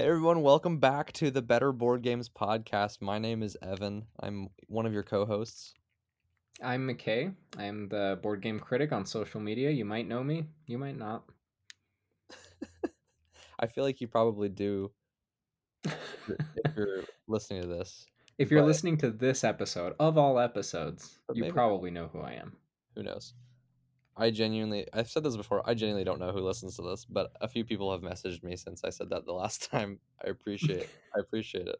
Hey everyone, welcome back to the Better Board Games podcast. My name is Evan. I'm one of your co-hosts. I'm McKay. I'm the board game critic on social media. You might know me, you might not. I feel like you probably do if you're listening to this. If you're but listening to this episode, of all episodes, you probably know who I am. Who knows? I genuinely I've said this before, I genuinely don't know who listens to this, but a few people have messaged me since I said that the last time. I appreciate I appreciate it.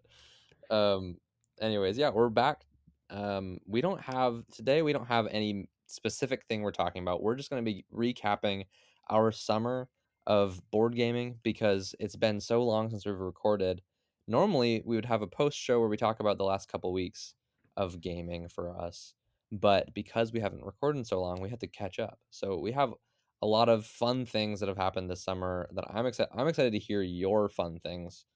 Um anyways, yeah, we're back. Um we don't have today we don't have any specific thing we're talking about. We're just going to be recapping our summer of board gaming because it's been so long since we've recorded. Normally, we would have a post show where we talk about the last couple weeks of gaming for us but because we haven't recorded in so long, we had to catch up. So we have a lot of fun things that have happened this summer that I'm excited. I'm excited to hear your fun things,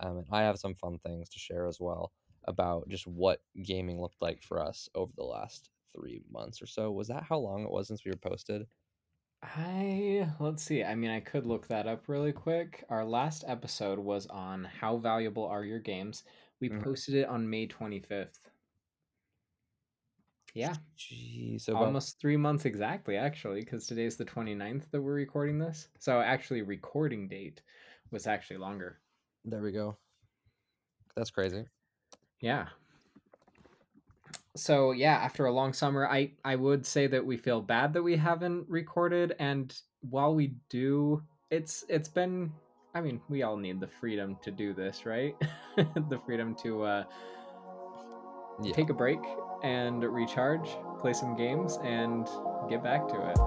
um, and I have some fun things to share as well about just what gaming looked like for us over the last three months or so. Was that how long it was since we were posted? I let's see. I mean, I could look that up really quick. Our last episode was on how valuable are your games. We Mhm. posted it on May 25th. Yeah, Jeez, so about, almost three months exactly, actually, because today's the 29th that we're recording this. So, actually, recording date was actually longer. there we go. That's crazy. Yeah. So yeah, after a long summer, I I would say that we feel bad that we haven't recorded, and while we do, it's it's been. I mean, we all need the freedom to do this, right? the freedom to uh, Yeah. take a break and recharge, play some games, and get back to it.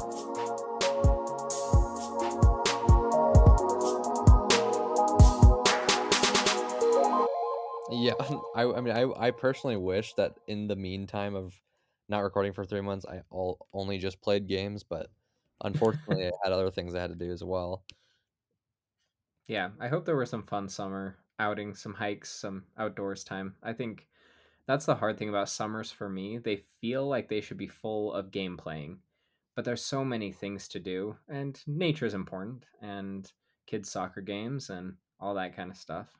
Yeah, I, I mean, I, I personally wish that in the meantime of not recording for three months, I all only just played games, but unfortunately, I had other things I had to do as well. Yeah, I hope there were some fun summer outings, some hikes, some outdoors time. I think that's the hard thing about summers for me. They feel like they should be full of game playing, but there's so many things to do, and nature's important, and kids' soccer games, and all that kind of stuff.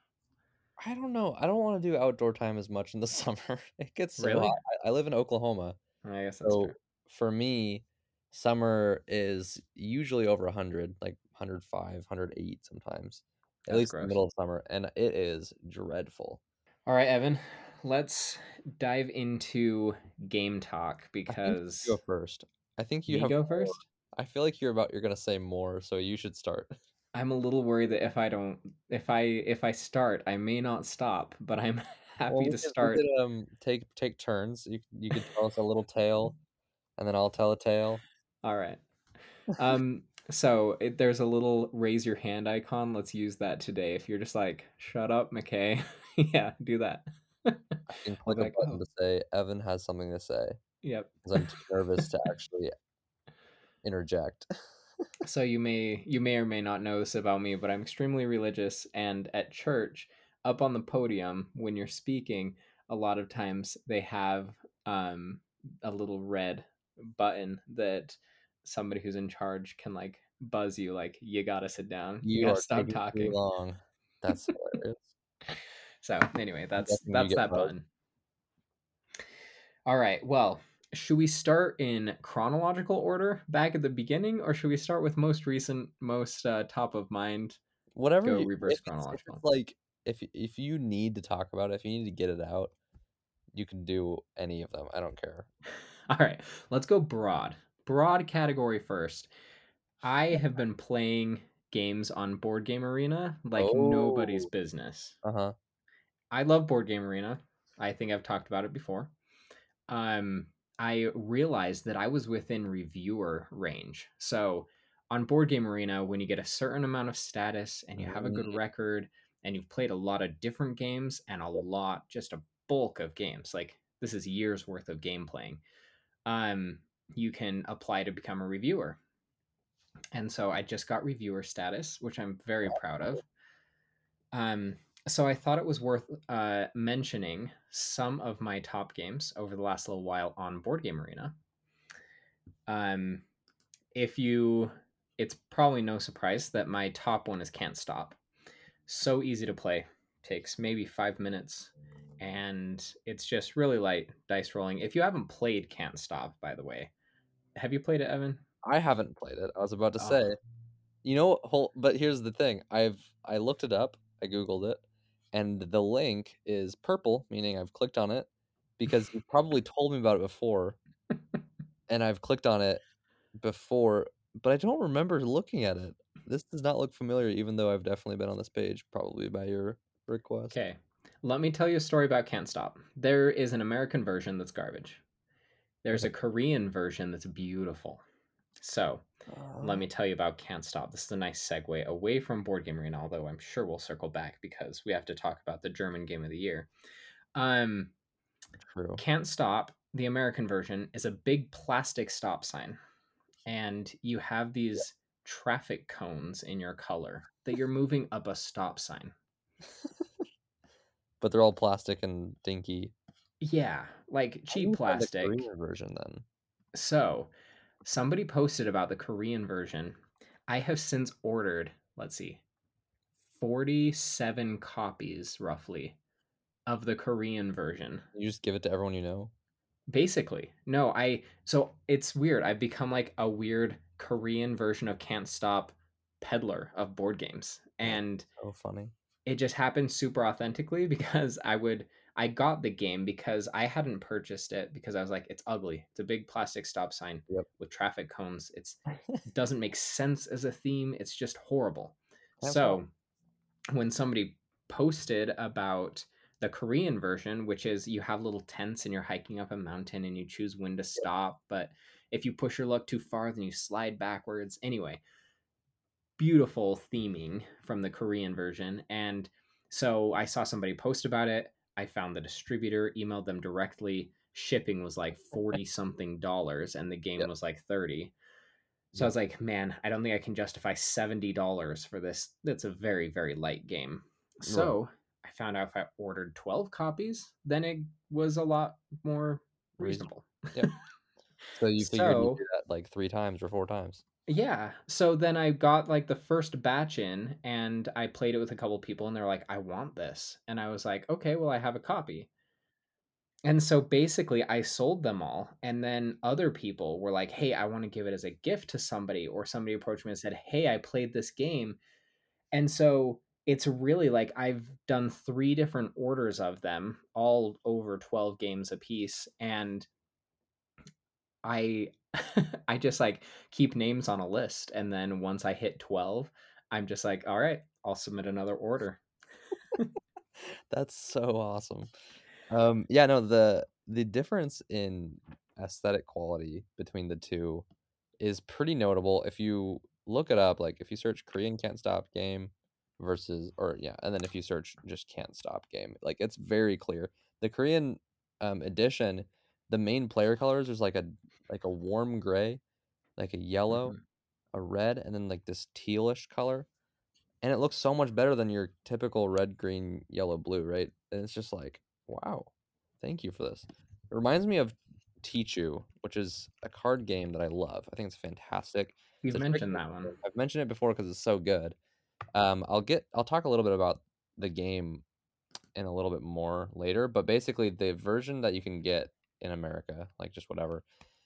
I don't know. I don't want to do outdoor time as much in the summer. It gets so Really? hot. I, I live in Oklahoma, I guess that's so true. for me, summer is usually over 100, like 105, 108 sometimes, at That's least in the middle of summer, and it is dreadful. All right, Evan, let's dive into game talk because you go first. I think you go more. first. I feel like you're about you're gonna say more, so you should start. I'm a little worried that if I don't, if I if I start, I may not stop. But I'm happy Well, we to could, start. could um take take turns. You you could tell us a little tale, and then I'll tell a tale. All right. Um. So it, there's a little raise your hand icon. Let's use that today. If you're just like, shut up, McKay. yeah, do that. I can click be a button oh, to say Evan has something to say yep. because I'm too nervous to actually interject. so you may you may or may not know this about me, but I'm extremely religious, and at church, up on the podium when you're speaking, a lot of times they have um, a little red button that somebody who's in charge can like buzz you, like you gotta sit down, you You gotta stop talking. long. That's hilarious. So anyway, that's that's that button. All right. Well, should we start in chronological order back at the beginning, or should we start with most recent, most uh, top of mind? Whatever Go you, reverse if it's, if chronological. it's like if if you need to talk about it, if you need to get it out, you can do any of them. I don't care. All right, let's go broad. Broad category first. I have been playing games on Board Game Arena like nobody's Oh, business. uh huh. I love Board Game Arena. I think I've talked about it before. Um, I realized that I was within reviewer range. So on Board Game Arena, when you get a certain amount of status and you have a good Mm, record and you've played a lot of different games and a lot, just a bulk of games, like this is years worth of game playing, um, you can apply to become a reviewer. And so I just got reviewer status, which I'm very proud of. Um, so I thought it was worth uh, mentioning some of my top games over the last little while on Board Game Arena. Um, if you, it's probably no surprise that my top one is Can't Stop. So easy to play. Takes maybe five minutes. And it's just really light dice rolling. If you haven't played Can't Stop, by the way, have you played it, Evan? I haven't played it. I was about to Oh. say, you know, whole, but here's the thing. I've I looked it up. I googled it, and the link is purple, meaning I've clicked on it because you probably told me about it before, and I've clicked on it before, but I don't remember looking at it. This does not look familiar, even though I've definitely been on this page, probably by your request. Okay. Let me tell you a story about Can't Stop. There is an American version that's garbage. There's a Korean version that's beautiful. So, let me tell you about Can't Stop. This is a nice segue away from Board Game Arena, although I'm sure we'll circle back because we have to talk about the German game of the year. Um, True. Can't Stop, the American version, is a big plastic stop sign. And you have these traffic cones in your color that you're moving up a stop sign. But they're all plastic and dinky. Yeah, like cheap the plastic. Korean version then. So, somebody posted about the Korean version. I have since ordered, let's see, 47 copies roughly of the Korean version. You just give it to everyone you know. Basically. No, I so it's weird. I've become like a weird Korean version of Can't Stop peddler of board games. And So funny. it just happened super authentically because I would I got the game because I hadn't purchased it because I was like it's ugly. It's a big plastic stop sign Yep. with traffic cones. It's it doesn't make sense as a theme. It's just horrible. Have so when somebody posted about the Korean version, which is you have little tents and you're hiking up a mountain and you choose when to stop, but if you push your luck too far, then you slide backwards. Anyway, beautiful theming from the Korean version. And so I saw somebody post about it. I found the distributor, emailed them directly. Shipping was like 40 something dollars and the game Yep. was like 30. So I was like, man, I don't think I can justify $70 for this. That's a very, very light game. So I found out if I ordered 12 copies, then it was a lot more Reasonable. reasonable. So you figured So- you do that like three times or four times. Yeah. So then I got like the first batch in and I played it with a couple people and they're like, I want this. And I was like, okay, well, I have a copy. And so basically, I sold them all. And then other people were like, hey, I want to give it as a gift to somebody. Or somebody approached me and said, hey, I played this game. And so it's really like I've done three different orders of them, all over 12 games a piece. And I I just like keep names on a list and then once I hit 12, I'm just like, all right, I'll submit another order. That's so awesome. Um, yeah, no, the the difference in aesthetic quality between the two is pretty notable. If you look it up, like if you search Korean Can't Stop game versus, or yeah, and then if you search just Can't Stop game, like it's very clear. The Korean um, edition, the main player colors is like a like a warm gray, like a yellow, Mhm. a red, and then like this tealish color. And it looks so much better than your typical red, green, yellow, blue, right? And it's just like, wow, thank you for this. It reminds me of Tichu, which is a card game that I love. I think it's fantastic. You've It's mentioned that one. I've mentioned it before because it's so good. Um, I'll get I'll talk a little bit about the game in a little bit more later, but basically the version that you can get in America, like just whatever,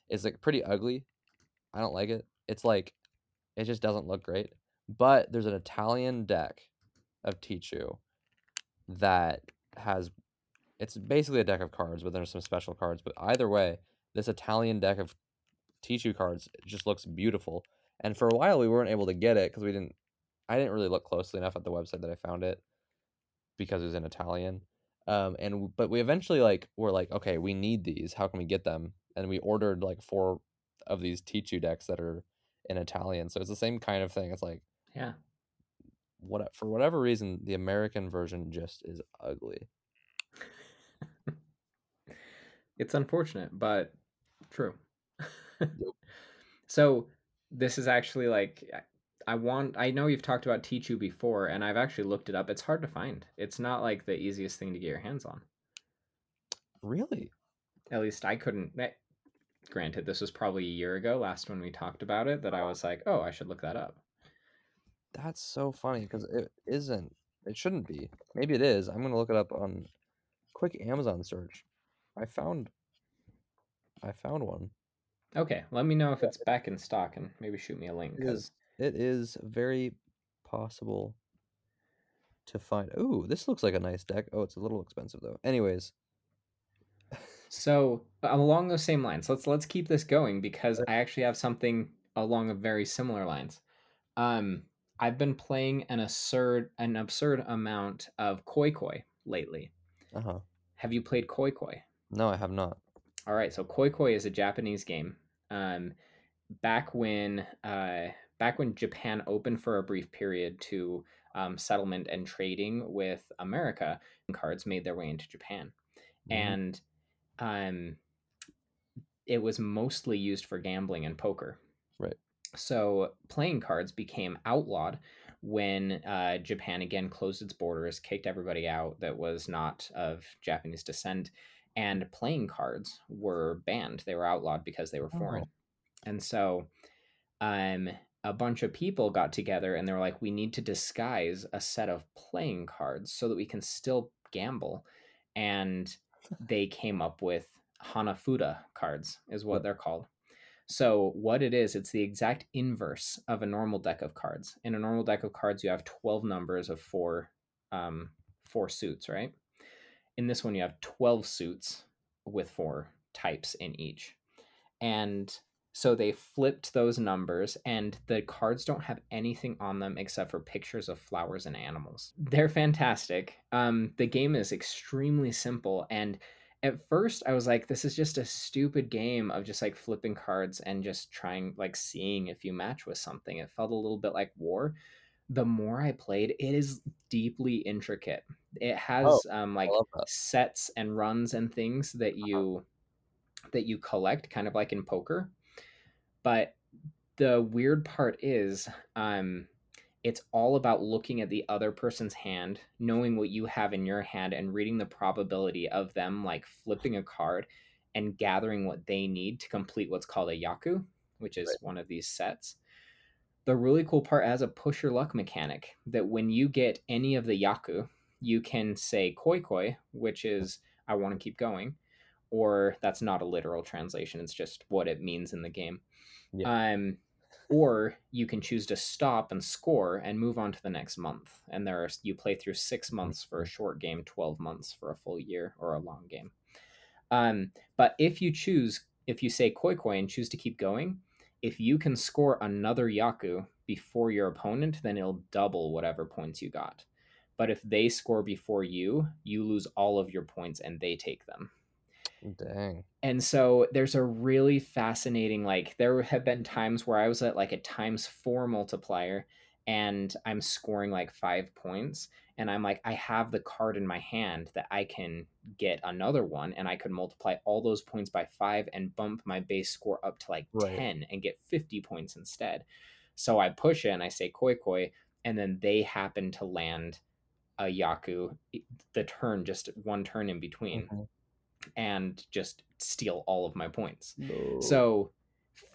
is like pretty ugly. I don't like it. It's like it just doesn't look great. But there's an Italian deck of Tichu that has it's basically a deck of cards, but there's some special cards. But either way, this Italian deck of Tichu cards just looks beautiful. And for a while, we weren't able to get it because we didn't. I didn't really look closely enough at the website that I found it because it was in Italian. Um, and but we eventually like were like, okay, we need these. How can we get them? And we ordered like four of these Tichu decks that are in Italian. So it's the same kind of thing. It's like Yeah. what for whatever reason, the American version just is ugly. It's unfortunate, but true. so this is actually like I- want I know you've talked about Tichu before and I've actually looked it up. It's hard to find. It's not like the easiest thing to get your hands on. Really? At least I couldn't granted this was probably a year ago last when we talked about it that I was like, "Oh, I should look that up." That's so funny because it isn't It shouldn't be. Maybe it is. I'm gonna look it up on quick Amazon search. I found I found one. Okay, let me know if it's back in stock and maybe shoot me a link because it is very possible to find. Ooh, this looks like a nice deck. Oh, it's a little expensive though. Anyways, So along those same lines, let's let's keep this going because I actually have something along a very similar lines. Um, I've been playing an absurd an absurd amount of Koi Koi lately. uh-huh. Have you played Koi Koi? No, I have not. All right, so Koi Koi is a Japanese game. Um, back when uh, back when Japan opened for a brief period to um, settlement and trading with America, cards made their way into Japan, Mhm. and um, it was mostly used for gambling and poker. Right. So playing cards became outlawed when uh, Japan again closed its borders, kicked everybody out that was not of Japanese descent, and playing cards were banned. They were outlawed because they were foreign. Oh. And so um, a bunch of people got together and they were like, we need to disguise a set of playing cards so that we can still gamble. And they came up with Hanafuda cards, is what they're called. So what it is, it's the exact inverse of a normal deck of cards. In a normal deck of cards, you have 12 numbers of four um, four suits, right? In this one, you have 12 suits with four types in each. And so they flipped those numbers, and the cards don't have anything on them except for pictures of flowers and animals. They're fantastic. Um, the game is extremely simple, and at first I was like, this is just a stupid game of just like flipping cards and just trying, like, seeing if you match with something. It felt a little bit like war. The more I played, it is deeply intricate. It has um, like I love that. sets and runs and things that you that you collect, kind of like in poker. But the weird part is, um, it's all about looking at the other person's hand, knowing what you have in your hand, and reading the probability of them like flipping a card and gathering what they need to complete what's called a yaku, which is Right. one of these sets. The really cool part has a push your luck mechanic that when you get any of the yaku, you can say koi koi, which is I want to keep going, or that's not a literal translation, it's just what it means in the game. Yeah. Um, or you can choose to stop and score and move on to the next month. And there are you play through six months for a short game, twelve months for a full year or a long game. Um, but if you choose, if you say koi koi and choose to keep going, if you can score another yaku before your opponent, then it'll double whatever points you got. But if they score before you, you lose all of your points and they take them Dang. and so there's a really fascinating like there have been times where i was at like a times four multiplier and i'm scoring like five points and i'm like i have the card in my hand that i can get another one and i could multiply all those points by five and bump my base score up to like Right. 10 and get 50 points instead so i push it and i say koi koi and then they happen to land a yaku the turn just one turn in between Mhm. And just steal all of my points. No. So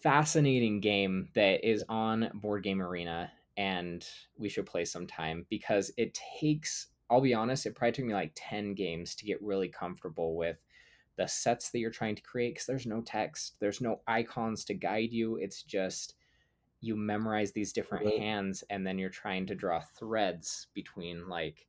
fascinating game that is on Board Game Arena and we should play sometime because it takes I'll be honest, it probably took me like 10 games to get really comfortable with the sets that you're trying to create because there's no text, there's no icons to guide you. It's just you memorize these different Right. hands and then you're trying to draw threads between like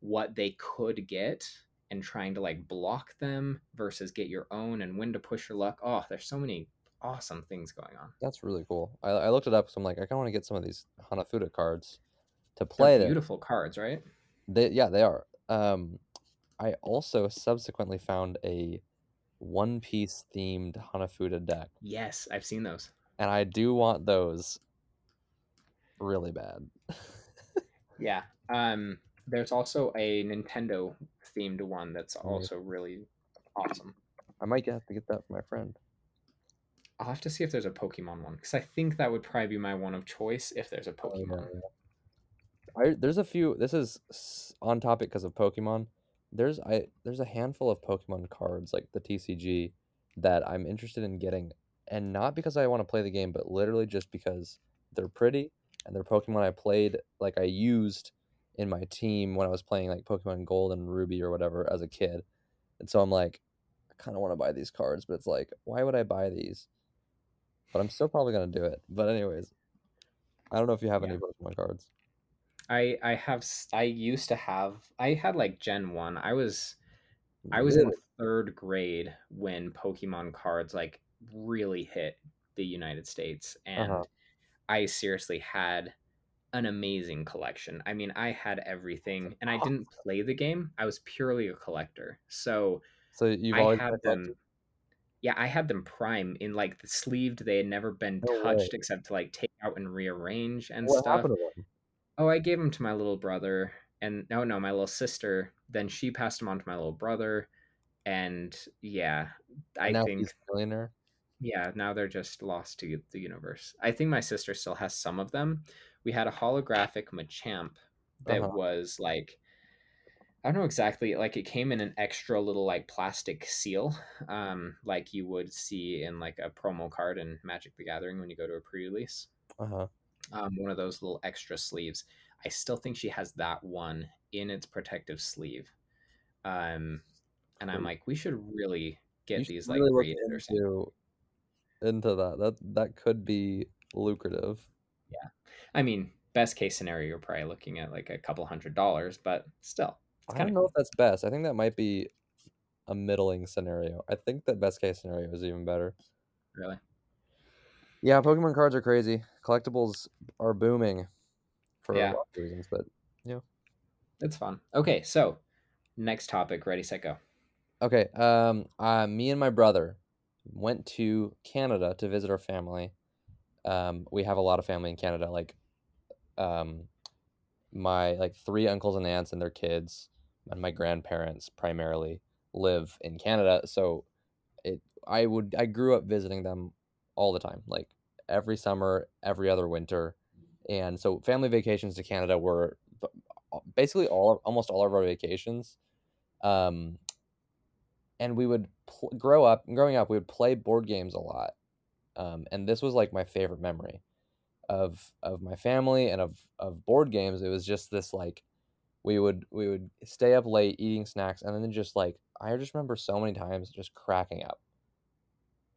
what they could get and trying to like block them versus get your own and when to push your luck. Oh, there's so many awesome things going on. That's really cool. I, I looked it up because I'm like, I kind of want to get some of these Hanafuda cards to They're play there. beautiful cards, right? They, yeah, they are. Um, I also subsequently found a One Piece themed Hanafuda deck, Yes, I've seen those. and I do want those really bad. Yeah. Um there's also a Nintendo themed one that's also really awesome. I might have to get that for my friend. I'll have to see if there's a Pokemon one because I think that would probably be my one of choice if there's a Oh, Pokemon. I there's a few. This is on topic because of Pokemon. There's I there's a handful of Pokemon cards like the TCG that I'm interested in getting, and not because I want to play the game, but literally just because they're pretty and they're Pokemon I played like I used in my team when I was playing like Pokemon Gold and Ruby or whatever as a kid. And so I'm like, I kind of want to buy these cards, but it's like, why would I buy these? But I'm still probably gonna do it. But anyways, I don't know if you have Yeah. any Pokemon cards. I I have I used to have I had like Gen 1. I was I was in 3rd grade when Pokemon cards like really hit the United States and Uh-huh. I seriously had an amazing collection. I mean, I had everything and I didn't play the game. I was purely a collector. So So you've I always had them yeah, I had them prime in like the sleeved. They had never been No way. touched except to like take out and rearrange and What stuff. happened to them? Oh, I gave them to my little brother, and no, no, my little sister. Then she passed them on to my little brother, and yeah, I now think he's a millionaire. yeah, now they're just lost to the universe. I think my sister still has some of them. We had a holographic Machamp that Uh-huh. was like I don't know exactly like it came in an extra little like plastic seal, um, like you would see in like a promo card in Magic the Gathering when you go to a pre-release Uh-huh. um, one of those little extra sleeves. I still think she has that one in its protective sleeve. Um, and I'm like, we should really get You these like look graded or something. into into that. That that could be lucrative. Yeah, I mean, best case scenario, you're probably looking at like a couple hundred dollars, but still, it's I don't of know cool. if that's best. I think that might be a middling scenario. I think that best case scenario is even better. Really, Yeah, Pokemon cards are crazy. Collectibles are booming for Yeah. a lot of reasons, but yeah. it's fun. Okay, so next topic. Ready, set, go. okay. Um, uh, me and my brother went to Canada to visit our family. Um, we have a lot of family in Canada, like, um, my like three uncles and aunts and their kids, and my grandparents primarily live in Canada. So, it I would I grew up visiting them all the time, like every summer, every other winter, and so family vacations to Canada were basically all almost all of our vacations. Um, and we would pl- grow up growing up we would play board games a lot um, and this was like my favorite memory of of my family and of of board games. It was just this like we would we would stay up late eating snacks and then just like i just remember so many times just cracking up.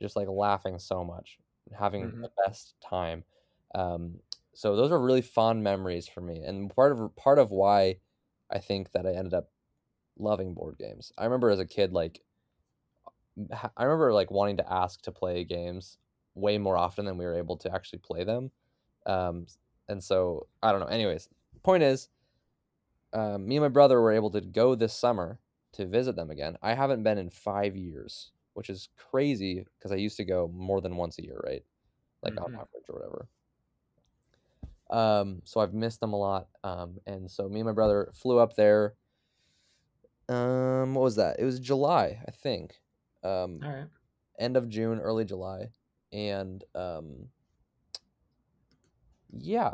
Just like laughing so much having Mhm. the best time. Um, so those are really fond memories for me and part of part of why i think that i ended up loving board games. I remember as a kid like I remember like wanting to ask to play games way more often than we were able to actually play them. Um, and so I don't know. Anyways, point is, um, me and my brother were able to go this summer to visit them again. I haven't been in five years, which is crazy because I used to go more than once a year, right? Like on Mhm. average or whatever. Um, so I've missed them a lot. Um, and so me and my brother flew up there. Um, what was that? It was July, I think. Um, All right. end of June, early July, and um, yeah,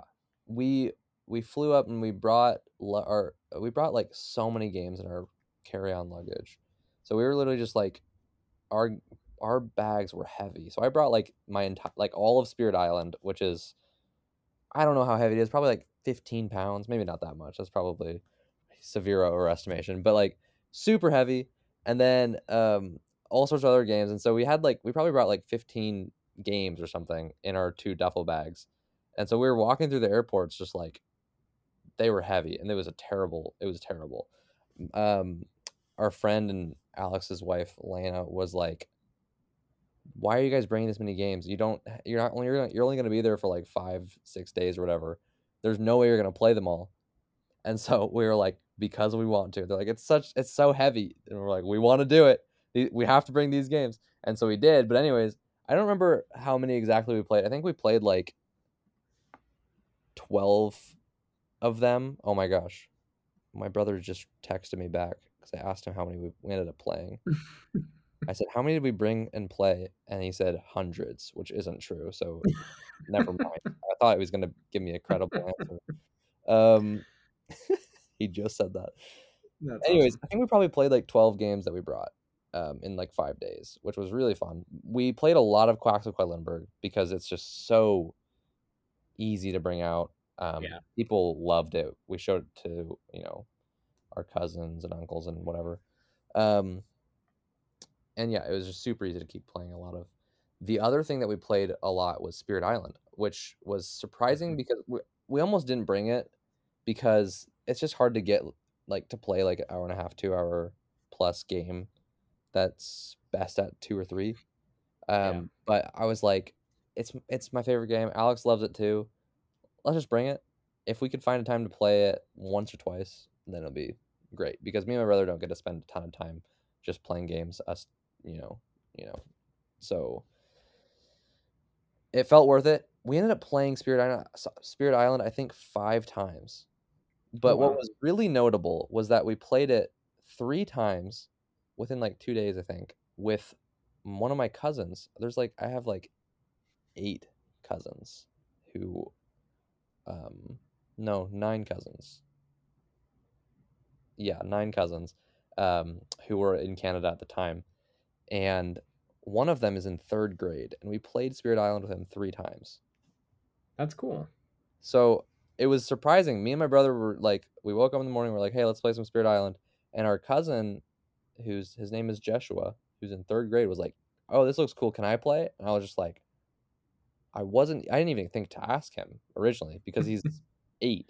we we flew up and we brought our we brought like so many games in our carry-on luggage, so we were literally just like our our bags were heavy. So I brought like my entire like all of Spirit Island, which is I don't know how heavy it is, probably like fifteen pounds, maybe not that much. That's probably severe overestimation, but like super heavy. And then um, all sorts of other games. And so we had like we probably brought like fifteen games or something in our two duffel bags. And so we were walking through the airports just like they were heavy, and it was a terrible. It was terrible. Um, our friend and Alex's wife Lana was like, "Why are you guys bringing this many games? You don't. You're not only. You're, you're only going to be there for like five, six days or whatever. There's no way you're going to play them all." And so we were like, because we want to. They're like, it's such, it's so heavy, and we're like, we want to do it. We have to bring these games, and so we did. But anyways, I don't remember how many exactly we played. I think we played like twelve of them. Oh my gosh, my brother just texted me back because I asked him how many we, we ended up playing. I said, how many did we bring and play? And he said hundreds, which isn't true. So never mind. I thought he was going to give me a credible answer. Um, he just said that. That's Anyways, awesome. I think we probably played like 12 games that we brought um, in like five days, which was really fun. We played a lot of Quacks of Quedlinburg because it's just so easy to bring out. Um, Yeah. people loved it. We showed it to you know our cousins and uncles and whatever. Um, and yeah, it was just super easy to keep playing a lot of. The other thing that we played a lot was Spirit Island, which was surprising Mhm. because we, we almost didn't bring it because it's just hard to get like to play like an hour and a half, two hour plus game that's best at two or three. Yeah. Um, but I was like, it's it's my favorite game. Alex loves it too. Let's just bring it. If we could find a time to play it once or twice, then it'll be great. Because me and my brother don't get to spend a ton of time just playing games. Us, you know, you know. So it felt worth it. We ended up playing Spirit Island, Spirit Island, I think five times. Oh, But what was really notable was that we played it three times within like two days, I think, with one of my cousins. There's like I have like eight cousins who um no, nine cousins. Yeah, nine cousins um who were in Canada at the time. And one of them is in 3rd grade and we played Spirit Island with him 3 times. That's cool. So, it was surprising. Me and my brother were like we woke up in the morning, we're like, "Hey, let's play some Spirit Island." And our cousin who's his name is Joshua, who's in 3rd grade was like, "Oh, this looks cool. Can I play it?" And I was just like I wasn't I didn't even think to ask him originally because he's 8.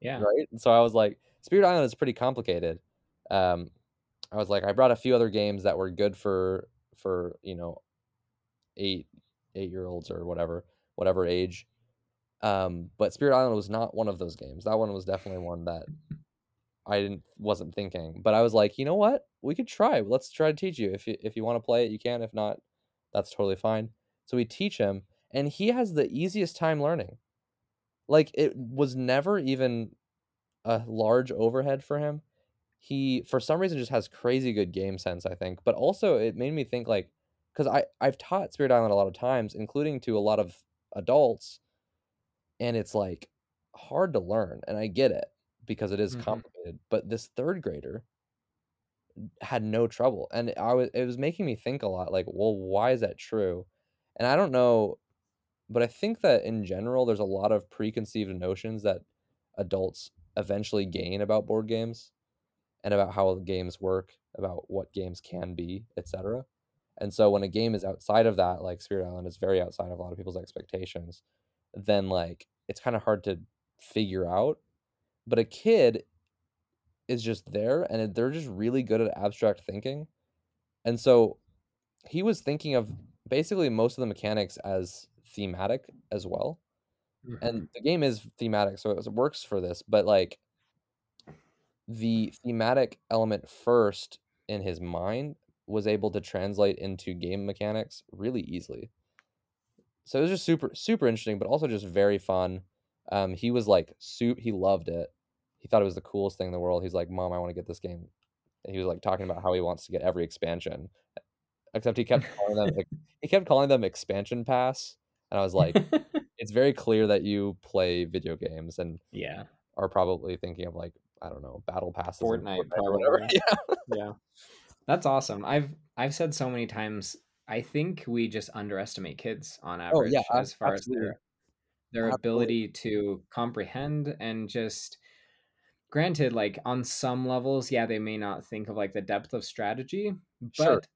Yeah. Right? And so I was like, Spirit Island is pretty complicated. Um, I was like, I brought a few other games that were good for for, you know, 8 8-year-olds or whatever, whatever age. Um, but Spirit Island was not one of those games. That one was definitely one that I didn't wasn't thinking. But I was like, "You know what? We could try. Let's try to teach you. If you if you wanna play it, you can. If not, that's totally fine." So we teach him, and he has the easiest time learning. Like, it was never even a large overhead for him. He, for some reason, just has crazy good game sense, I think. But also, it made me think like, because I I've taught Spirit Island a lot of times, including to a lot of adults, and it's like hard to learn, and I get it because it is Mhm. complicated. But this 3rd grader had no trouble, and I was it was making me think a lot like, well, why is that true? And I don't know, but I think that in general, there's a lot of preconceived notions that adults eventually gain about board games and about how games work, about what games can be, etc. And so when a game is outside of that, like Spirit Island is very outside of a lot of people's expectations, then like it's kind of hard to figure out. But a kid is just there and they're just really good at abstract thinking. And so he was thinking of basically most of the mechanics as thematic as well. Mhm. And the game is thematic, so it works for this, but like the thematic element first in his mind was able to translate into game mechanics really easily. So it was just super super interesting, but also just very fun. Um, he was like su he loved it. He thought it was the coolest thing in the world. He's like, "Mom, I wanna get this game." And he was like talking about how he wants to get every expansion. Except he kept calling them he kept calling them expansion pass, and I was like, "It's very clear that you play video games and Yeah. are probably thinking of like, I don't know, battle passes Fortnite, Fortnite or whatever." Yeah. Yeah. That's awesome. I've I've said so many times, I think we just underestimate kids on average Oh, yeah, as far as absolutely. their their Absolutely. ability to comprehend and just granted, like, on some levels, yeah, they may not think of, like, the depth of strategy, Sure. but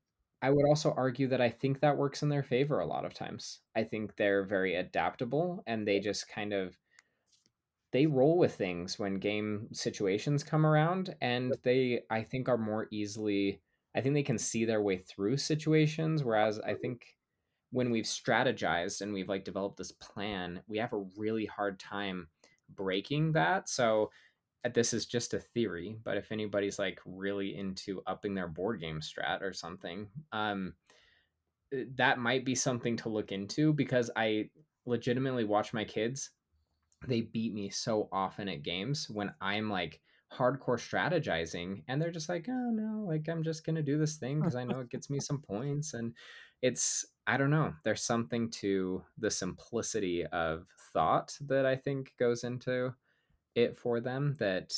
I would also argue that I think that works in their favor a lot of times. I think they're very adaptable, and they just kind of they roll with things when game situations come around, and they, I think, are more easily I think they can see their way through situations, whereas I think when we've strategized and we've, like, developed this plan, we have a really hard time breaking that, so, uh, this is just a theory, but if anybody's, like, really into upping their board game strat or something, um, eh, that might be something to look into because I legitimately watch my kids. They beat me so often at games when I'm, like, hardcore strategizing, and they're just like, "Oh, no, like, I'm just gonna do this thing because I know it gets me some points," and it's I don't know, there's something to the simplicity of thought that I think goes into it for them that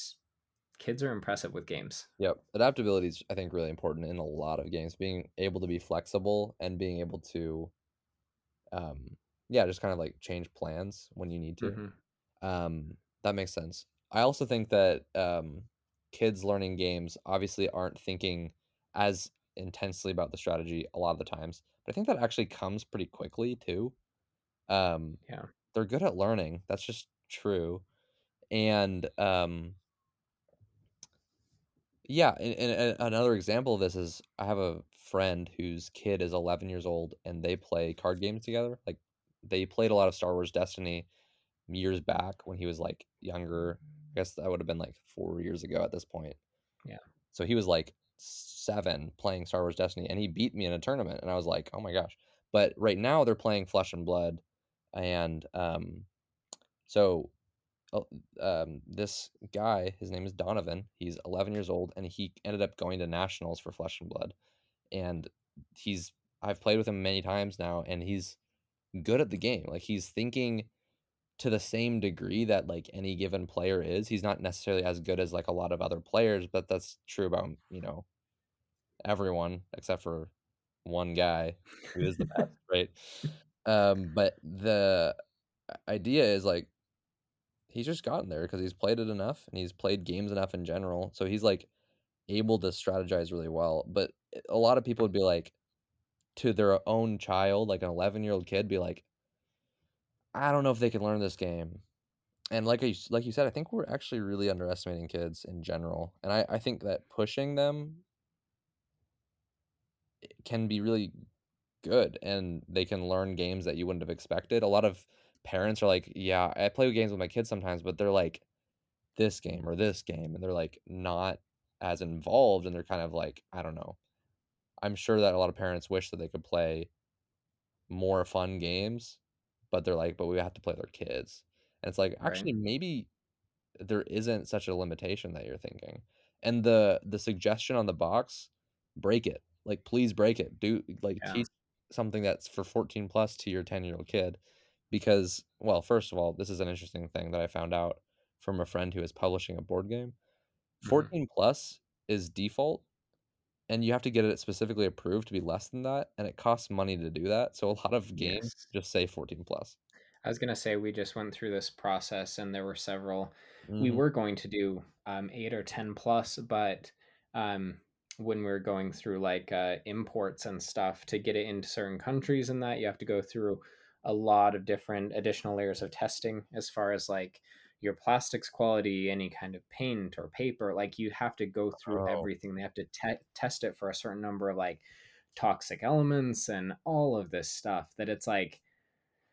kids are impressive with games. Yep. Adaptability is, I think, really important in a lot of games. Being able to be flexible and being able to, um, yeah, just kind of, like, change plans when you need to. Mhm. Um, that makes sense. I also think that um, kids learning games obviously aren't thinking as intensely about the strategy a lot of the times, but I think that actually comes pretty quickly too. Um, Yeah. they're good at learning. That's just true. And um, yeah, and, and another example of this is I have a friend whose kid is 11 years old and they play card games together. Like they played a lot of Star Wars Destiny years back when he was like younger. I guess that would have been like four years ago at this point. Yeah. So he was like seven playing Star Wars Destiny and he beat me in a tournament. And I was like, oh my gosh. But right now they're playing Flesh and Blood. And um, so uh, um, this guy, his name is Donovan. He's 11 years old and he ended up going to nationals for Flesh and Blood. And he's, I've played with him many times now and he's good at the game. Like he's thinking to the same degree that like any given player is. He's not necessarily as good as like a lot of other players, but that's true about, you know, everyone except for one guy who is the best, right? Um, but the idea is like he's just gotten there because he's played it enough and he's played games enough in general. So he's like able to strategize really well. But a lot of people would be like to their own child, like an 11 year old kid, be like, I don't know if they can learn this game. And like I, like you said, I think we're actually really underestimating kids in general. And I, I think that pushing them can be really good and they can learn games that you wouldn't have expected. A lot of parents are like, "Yeah, I play games with my kids sometimes, but they're like this game or this game," and they're like not as involved, and they're kind of like, I don't know. I'm sure that a lot of parents wish that they could play more fun games, but they're like, "But we have to play their kids." And it's like, Right. actually, maybe there isn't such a limitation that you're thinking. And the the suggestion on the box, break it. Like please break it. Do like Yeah. teach something that's for 14 plus to your 10-year-old kid because well, first of all, this is an interesting thing that I found out from a friend who is publishing a board game. Mhm. 14 plus is default and you have to get it specifically approved to be less than that and it costs money to do that. So a lot of games Yes. just say 14 plus. I was gonna say we just went through this process and there were several. We Mhm. were going to do um, eight or ten plus, but um, when we were going through like uh, imports and stuff to get it into certain countries and that, you have to go through a lot of different additional layers of testing as far as like your plastics quality, any kind of paint or paper. Like you have to go through Oh, everything. They have to te- test it for a certain number of like toxic elements and all of this stuff that it's like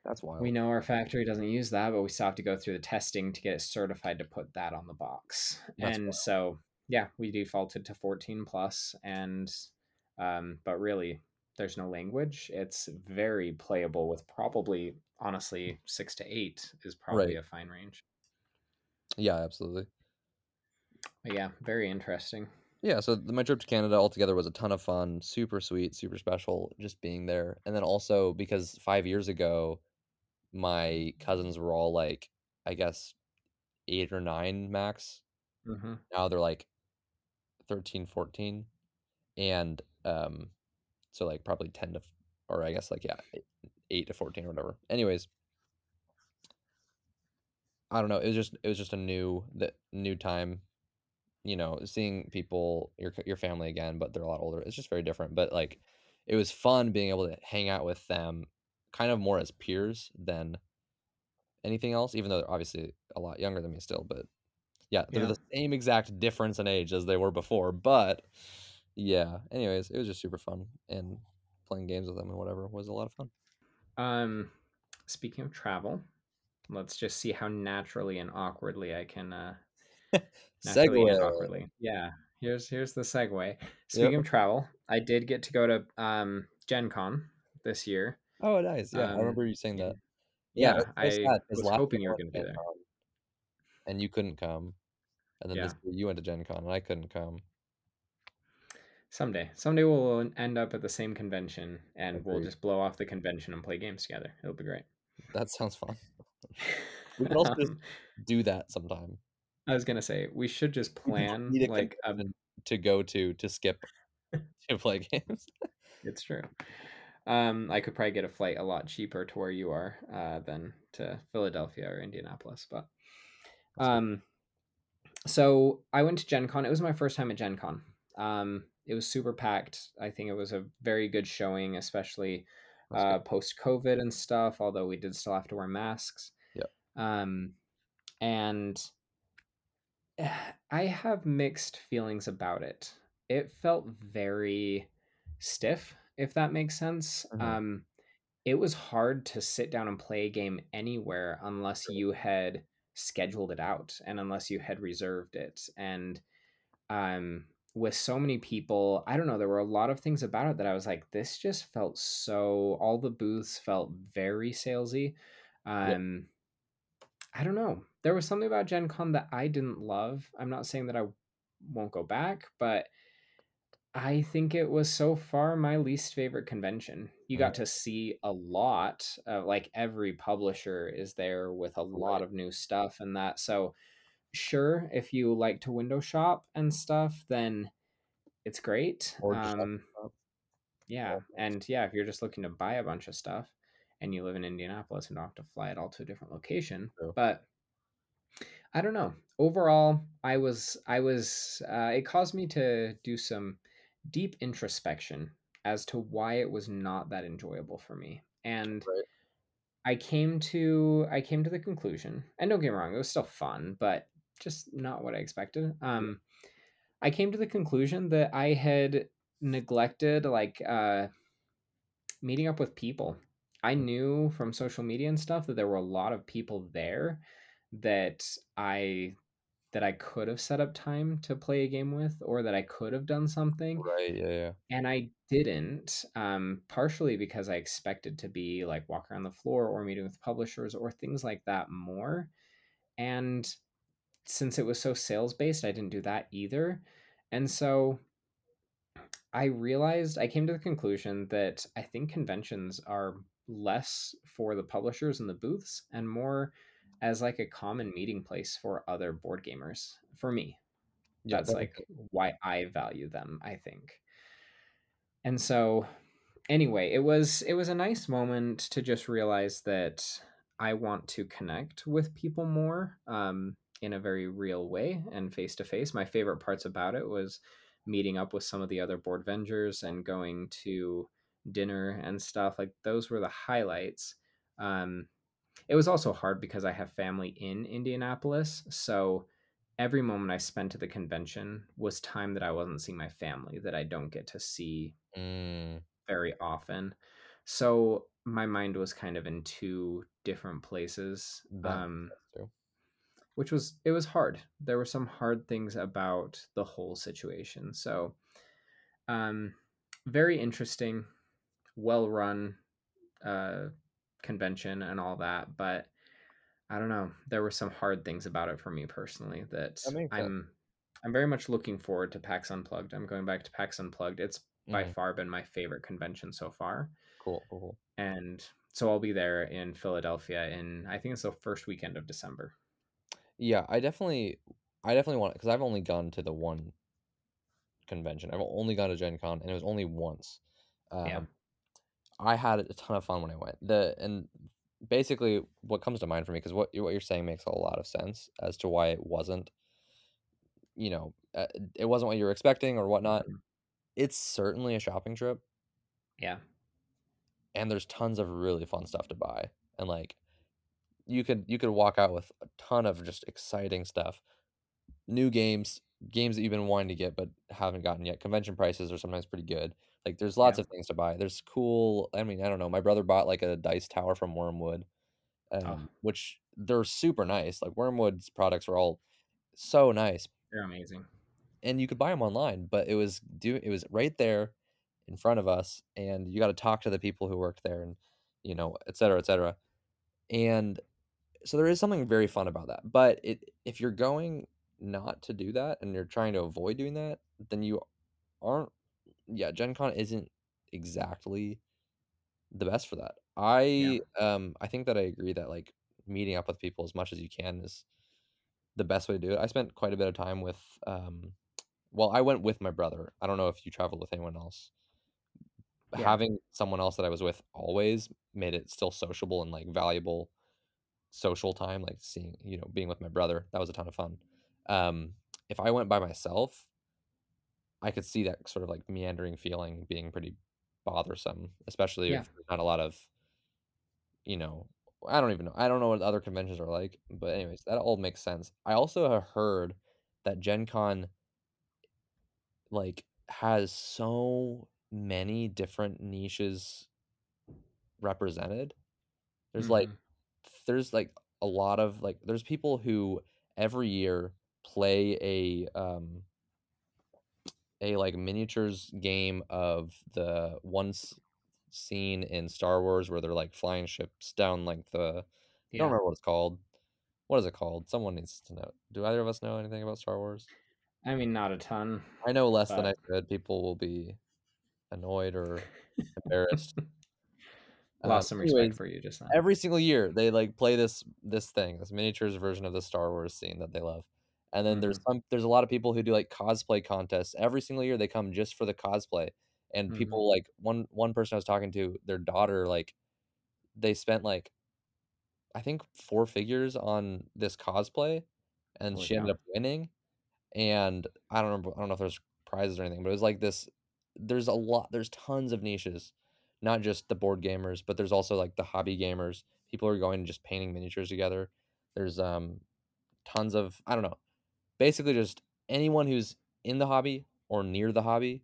that's wild. we know our factory doesn't use that, but we still have to go through the testing to get it certified to put that on the box. That's And wild. so, yeah, we defaulted to 14 plus, and um, but really, there's no language. It's very playable with probably, honestly, six to eight is probably Right. a fine range. Yeah, absolutely. But yeah, very interesting. Yeah, so the, my trip to Canada altogether was a ton of fun, super sweet, super special, just being there. And then also because five years ago, my cousins were all like, I guess, eight or nine max. hmm Now they're like 13, 14. And um, so like probably 10 to, or I guess like, yeah, eight, eight to 14 or whatever. Anyways, I don't know. It was just, it was just a new, that new time you know, seeing people, your your family again, but they're a lot older. It's just very different. But like, it was fun being able to hang out with them, kind of more as peers than anything else. Even though they're obviously a lot younger than me still, but yeah, they're Yeah. the same exact difference in age as they were before. But yeah, anyways, it was just super fun and playing games with them and whatever was a lot of fun. Um, speaking of travel, let's just see how naturally and awkwardly I can uh, Naturally and segue. awkwardly. Yeah. Here's here's the segue. Yep. Speaking of travel, I did get to go to um Gen Con this year. Oh, nice. Yeah, I Um remember you saying that. Yeah, yeah, I sad was hoping you were gonna be there. Con and you couldn't come. And then Yeah. this year you went to Gen Con and I couldn't come. Someday. Someday we'll end up at the same convention and we'll just blow off the convention and play games together. It'll be great. That sounds fun. We could also um, do that sometime. I was gonna say we should just plan like convention to go to to skip to play games. it's true. Um, I could probably get a flight a lot cheaper to where you are uh, than to Philadelphia or Indianapolis, but Um, so I went to Gen Con. It was my first time at Gen Con. Um, it was super packed. I think it was a very good showing, especially uh, post COVID and stuff. Although we did still have to wear masks. Um, and I have mixed feelings about it. It felt very stiff, if that makes sense. Mhm. Um, it was hard to sit down and play a game anywhere unless you had scheduled it out and unless you had reserved it. And um, with so many people, I don't know, there were a lot of things about it that I was like, this just felt so. All the booths felt very salesy. Yep. I don't know. There was something about Gen Con that I didn't love. I'm not saying that I won't go back, but I think it was so far my least favorite convention. You Mm, got to see a lot of like every publisher is there with a lot of new stuff and that. So, sure, if you like to window shop and stuff, then it's great. Or just shop Um, yeah, and yeah, if you're just looking to buy a bunch of stuff and you live in Indianapolis and don't have to fly it all to a different location, True. but I don't know. Overall, I was I was uh, it caused me to do some deep introspection as to why it was not that enjoyable for me. And Right. I came to I came to the conclusion, and don't get me wrong, it was still fun, but just not what I expected. Um I came to the conclusion that I had neglected like uh meeting up with people. I knew from social media and stuff that there were a lot of people there that I that I could have set up time to play a game with or that I could have done something Right. Yeah. Yeah. and I didn't um partially because I expected to be like walk around the floor or meeting with publishers or things like that more and since it was so sales based I didn't do that either and so I realized I came to the conclusion that I think conventions are less for the publishers and the booths and more as like a common meeting place for other board gamers for me Yeah. that's like why I value them, I think. And so anyway, it was it was a nice moment to just realize that I want to connect with people more um, in a very real way and face to face. My favorite parts about it was meeting up with some of the other board vendors and going to dinner and stuff. Like those were the highlights. Um, it was also hard because I have family in Indianapolis, so every moment I spent at the convention was time that I wasn't seeing my family that I don't get to see Mm, very often. So my mind was kind of in two different places, um, which was it was hard. There were some hard things about the whole situation. So um, very interesting, well run uh, convention and all that, but I don't know. There were some hard things about it for me personally that That. I'm I'm very much looking forward to PAX Unplugged. I'm going back to PAX Unplugged. It's by Mhm. far been my favorite convention so far. Cool. Cool. Cool. And so I'll be there in Philadelphia in I think it's the first weekend of December. Yeah. I definitely. I definitely want it because I've only gone to the one convention. I've only gone to Gen Con, and it was only once. Yeah. I had a ton of fun when I went. The and basically what comes to mind for me because what what you're saying makes a lot of sense as to why it wasn't, you know, uh, it wasn't what you were expecting or whatnot. Mhm. It's certainly a shopping trip, Yeah. and there's tons of really fun stuff to buy, and like you could you could walk out with a ton of just exciting stuff, new games, games that you've been wanting to get but haven't gotten yet. Convention prices are sometimes pretty good. Like there's Yeah. lots of things to buy. There's cool. I mean, I don't know. My brother bought like a dice tower from Wyrmwood Oh, um, which they're super nice. Like Wyrmwood's products are all so nice, they're amazing. and you could buy them online, but it was do it was right there in front of us, and you got to talk to the people who worked there, and you know, et cetera, et cetera. And so there is something very fun about that. But it if you're going not to do that and you're trying to avoid doing that, then you aren't. Yeah, Gen Con isn't exactly the best for that. Yeah. I um I think that I agree that like meeting up with people as much as you can is the best way to do it. I spent quite a bit of time with um well, I went with my brother. I don't know if you traveled with anyone else. Yeah. Having someone else that I was with always made it still sociable and like valuable social time, like seeing, you know, being with my brother. That was a ton of fun. Um, if I went by myself, I could see that sort of like meandering feeling being pretty bothersome, especially Yeah. if not a lot of, you know, I don't even know. I don't know what other conventions are like, but anyways, that all makes sense. I also have heard that Gen Con like has so many different niches represented. There's like Mhm. there's like a lot of like there's people who every year play a um a like miniatures game of the once scene in Star Wars where they're like flying ships down like the I don't remember what it's called. What is it called? Someone needs to know. Do either of us know anything about Star Wars? I mean, not a ton, I know less than I but should. People will be annoyed or embarrassed. Um, lost some respect anyways, for you just then. every single year they like play this this thing, this miniatures version of the Star Wars scene that they love. And then there's Mhm. some there's a lot of people who do like cosplay contests. Every single year they come just for the cosplay. And Mhm. people like one one person I was talking to, their daughter like they spent like I think 4 figures on this cosplay and Holy she ended up winning. And I don't remember I don't know if there's prizes or anything, but it was like this there's a lot there's tons of niches, not just the board gamers, but there's also like the hobby gamers. People are going and just painting miniatures together. There's um tons of I don't know, basically just anyone who's in the hobby or near the hobby.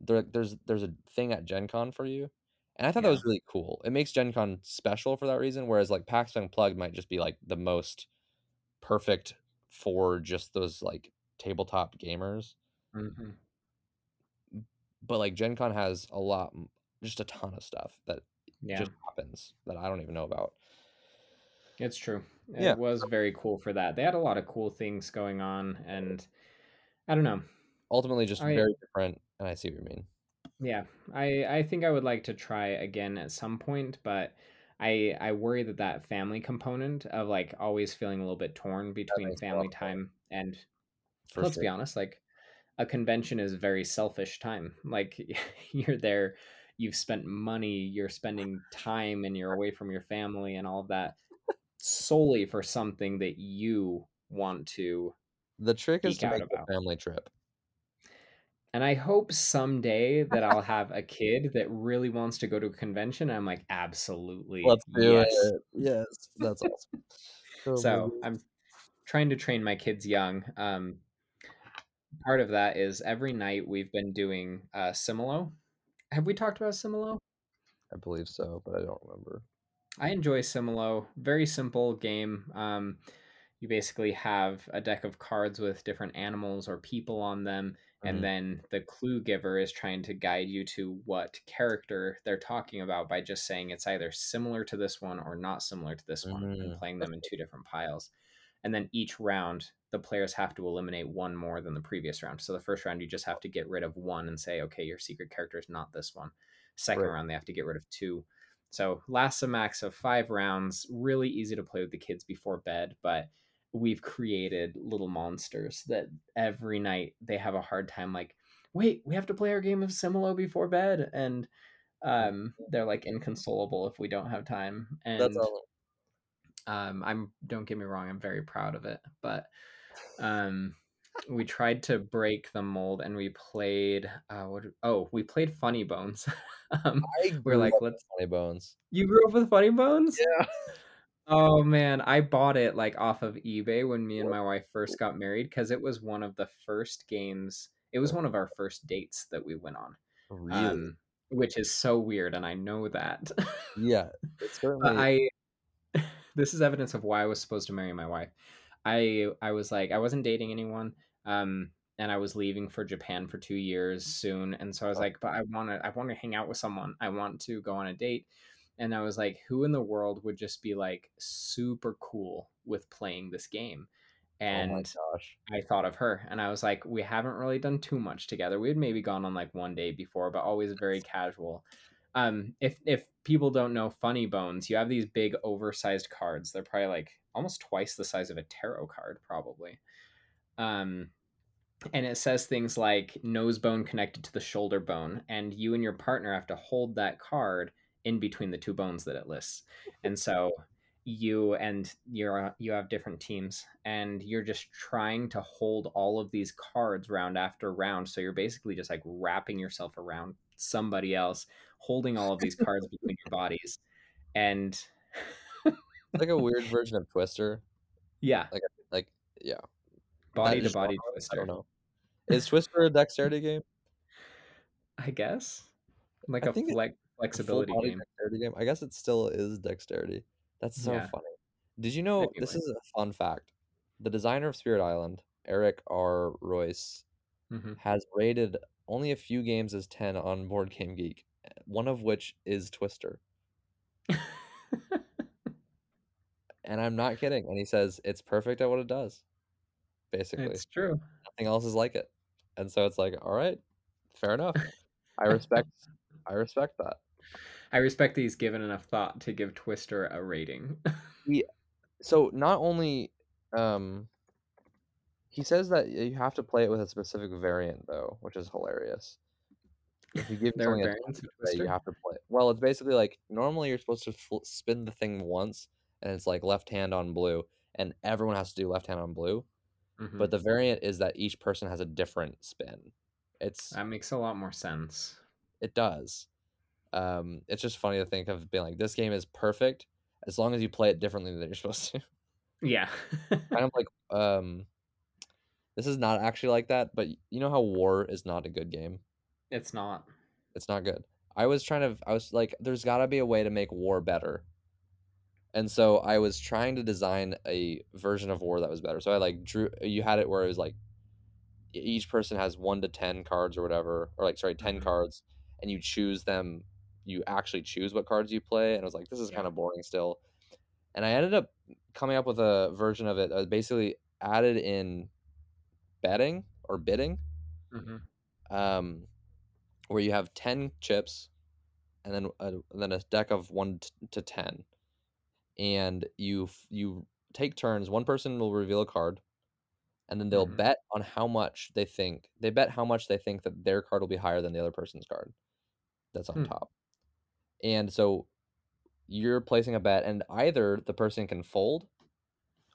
There, there's there's a thing at Gen Con for you. And I thought that was really cool. It makes Gen Con special for that reason, whereas like PAX Unplugged might just be like the most perfect for just those like tabletop gamers. Mhm. But like Gen Con has a lot, just a ton of stuff that Yeah. just happens that I don't even know about. It's true. Yeah. It was very cool for that. They had a lot of cool things going on, and I don't know. Ultimately, just I very different. And I see what you mean. yeah, I I think I would like to try again at some point, but I I worry that that family component of like always feeling a little bit torn between makes a lot family time and For let's sure. be honest, like a convention is very selfish time. Like you're there, you've spent money, you're spending time, and you're away from your family and all of that solely for something that you want to The trick is to make a family trip. And I hope someday that I'll have a kid that really wants to go to a convention. I'm like, absolutely, Let's do yes. it. Yes, that's awesome. Oh So I'm trying to train my kids young. Um, part of that is every night we've been doing uh, Similo. Have we talked about Similo? I believe so, but I don't remember. I enjoy Similo. Very simple game. Um, you basically have a deck of cards with different animals or people on them, and Mhm. then the clue giver is trying to guide you to what character they're talking about by just saying it's either similar to this one or not similar to this one, and Mm, playing them in two different piles. And then each round, the players have to eliminate one more than the previous round. So the first round, you just have to get rid of one and say, okay, your secret character is not this one. Second Right. round, they have to get rid of two. So lasts a max of five rounds. Really easy to play with the kids before bed, but we've created little monsters that every night they have a hard time. Like, wait, we have to play our game of Similo before bed, and um, they're like inconsolable if we don't have time. That's And um, I'm don't get me wrong, I'm very proud of it, but um, we tried to break the mold and we played uh, what? Oh, we played Funny Bones. um, we're like, let's. Funny Bones. You grew up with Funny Bones? Yeah. Oh man, I bought it like off of eBay when me and my wife first got married because it was one of the first games. It was one of our first dates that we went on, Really? um, which is so weird, and I know that. yeah. Certainly I, this is evidence of why I was supposed to marry my wife. I I was like I wasn't dating anyone, um, and I was leaving for Japan for two years soon, and so I was Oh. like, but I want to I want to hang out with someone. I want to go on a date, and I was like, who in the world would just be like super cool with playing this game? oh my And gosh. I thought of her, and I was like, we haven't really done too much together. We had maybe gone on like one day before, but always very casual. Um, if if people don't know Funny Bones, you have these big oversized cards. They're probably like almost twice the size of a tarot card, probably. Um, and it says things like nose bone connected to the shoulder bone, and you and your partner have to hold that card in between the two bones that it lists. And so you and you're you have different teams and you're just trying to hold all of these cards round after round so you're basically just like wrapping yourself around somebody else holding all of these cards between your bodies and like a weird version of Twister. yeah Like like yeah. Body to body genre? I twister don't know. Is Twister a dexterity game? i guess like I a flex, A flexibility full-body game dexterity game? I guess it still is dexterity. That's so Yeah. funny. Did you know this is a fun fact? The designer of Spirit Island, Eric R. Reuss, hmm has rated only a few games as 10 on Board Game Geek, one of which is Twister. And I'm not kidding. And he says it's perfect at what it does. Basically, it's true nothing else is like it. And so it's like, all right, fair enough. I respect I respect that. i respect that he's given enough thought to give twister a rating So not only um he says that you have to play it with a specific variant though, which is hilarious. If you give there something a variants of that you have to play. Well, it's basically like normally you're supposed to fl- spin the thing once, and it's like left hand on blue, and everyone has to do left hand on blue. Mhm. But the variant is that each person has a different spin. It's that makes a lot more sense it does. Um, it's just funny to think of being like this game is perfect as long as you play it differently than you're supposed to. yeah kind of like um, this is not actually like that, but you know how War is not a good game. it's not It's not good. I was trying to I was like there's got to be a way to make war better. And so I was trying to design a version of war that was better. So I like drew you had it where it was like each person has 1 to 10 cards or whatever or like sorry 10 Mhm. cards and you choose them you actually choose what cards you play and I was like this is Yeah. kind of boring still. And I ended up coming up with a version of it that basically added in betting or bidding Mhm. um, where you have 10 chips and then a, and then a deck of 1 to 10 and you you take turns one person will reveal a card and then they'll Mhm. bet on how much they think they bet how much they think that their card will be higher than the other person's card that's on Hmm. top and so you're placing a bet and either the person can fold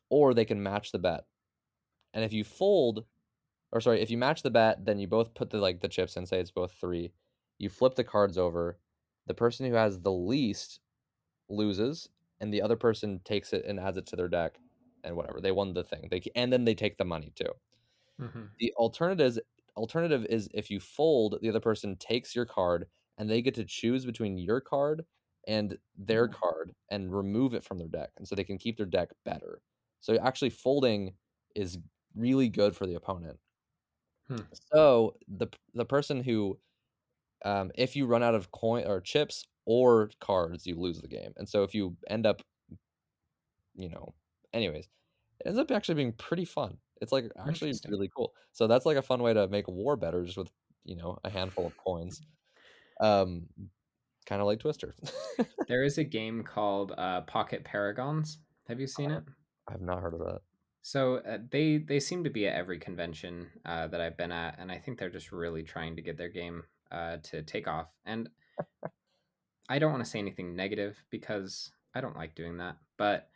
or they can match the bet and if you fold or sorry if you match the bet then you both put the like the chips in say it's both three you flip the cards over the person who has the least loses and the other person takes it and adds it to their deck and whatever they won the thing they and then they take the money too Mhm. the alternatives alternative is if you fold the other person takes your card and they get to choose between your card and their Mhm. card and remove it from their deck and so they can keep their deck better so actually folding is really good for the opponent Hmm. so the the person who um, if you run out of coin or chips or cards you lose the game and so if you end up you know anyways it ends up actually being pretty fun it's like actually really cool so that's like a fun way to make war better just with you know a handful of coins um kind of like twister There is a game called uh, Pocket Paragons. Have you seen it? i've not heard of that So uh, they they seem to be at every convention uh, that I've been at, and I think they're just really trying to get their game uh, to take off. And I don't want to say anything negative because I don't like doing that, but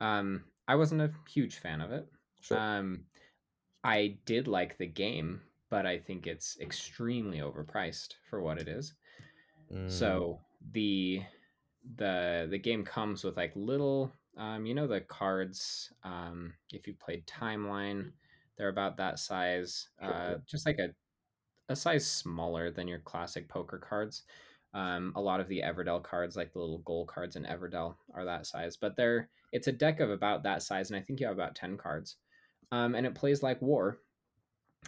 um, I wasn't a huge fan of it. sure Um, I did like the game, but I think it's extremely overpriced for what it is. Mm, So the the the game comes with like little um you know the cards um if you played timeline they're about that size uh just like a a size smaller than your classic poker cards um a lot of the Everdell cards like the little gold cards in Everdell are that size but they're it's a deck of about that size and I think you have about 10 cards um and it plays like war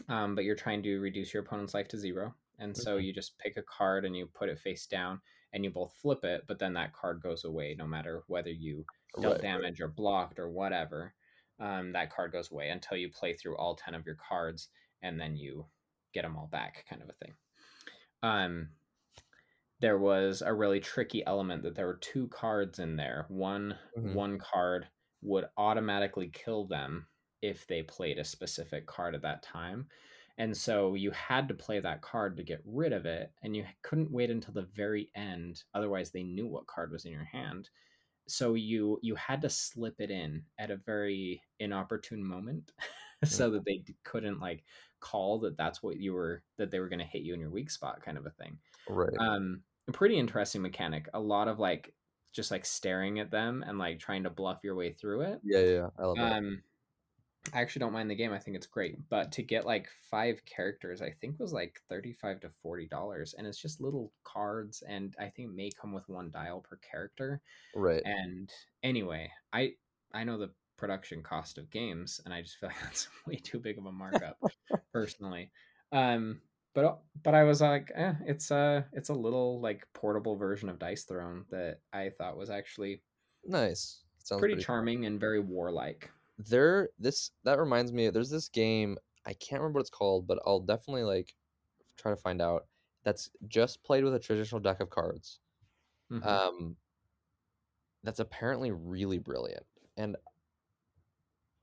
um but you're trying to reduce your opponent's life to zero and so you just pick a card and you put it face down and you both flip it, but then that card goes away no matter whether you dealt right, right. damage or blocked or whatever. Um, that card goes away until you play through all 10 of your cards and then you get them all back, kind of a thing. Um, there was a really tricky element that there were two cards in there. One Mhm. one card would automatically kill them if they played a specific card at that time. And so you had to play that card to get rid of it, and you couldn't wait until the very end. Otherwise, they knew what card was in your hand. so you you had to slip it in at a very inopportune moment so that they couldn't like call that that's what you were that they were going to hit you in your weak spot kind of a thing Right. um a pretty interesting mechanic a lot of like just like staring at them and like trying to bluff your way through it Yeah, yeah, yeah. I love that. um I actually don't mind the game. I think it's great. But to get like five characters, I think was like thirty-five to forty dollars, and it's just little cards, and I think it may come with one dial per character. right. And anyway, I I know the production cost of games, and I just feel like that's way too big of a markup, personally. Um, but but I was like, eh, it's a it's a little like portable version of Dice Throne that I thought was actually Nice. Pretty pretty charming and very warlike. there this that reminds me there's this game i can't remember what it's called but i'll definitely like try to find out that's just played with a traditional deck of cards Mhm. um that's apparently really brilliant and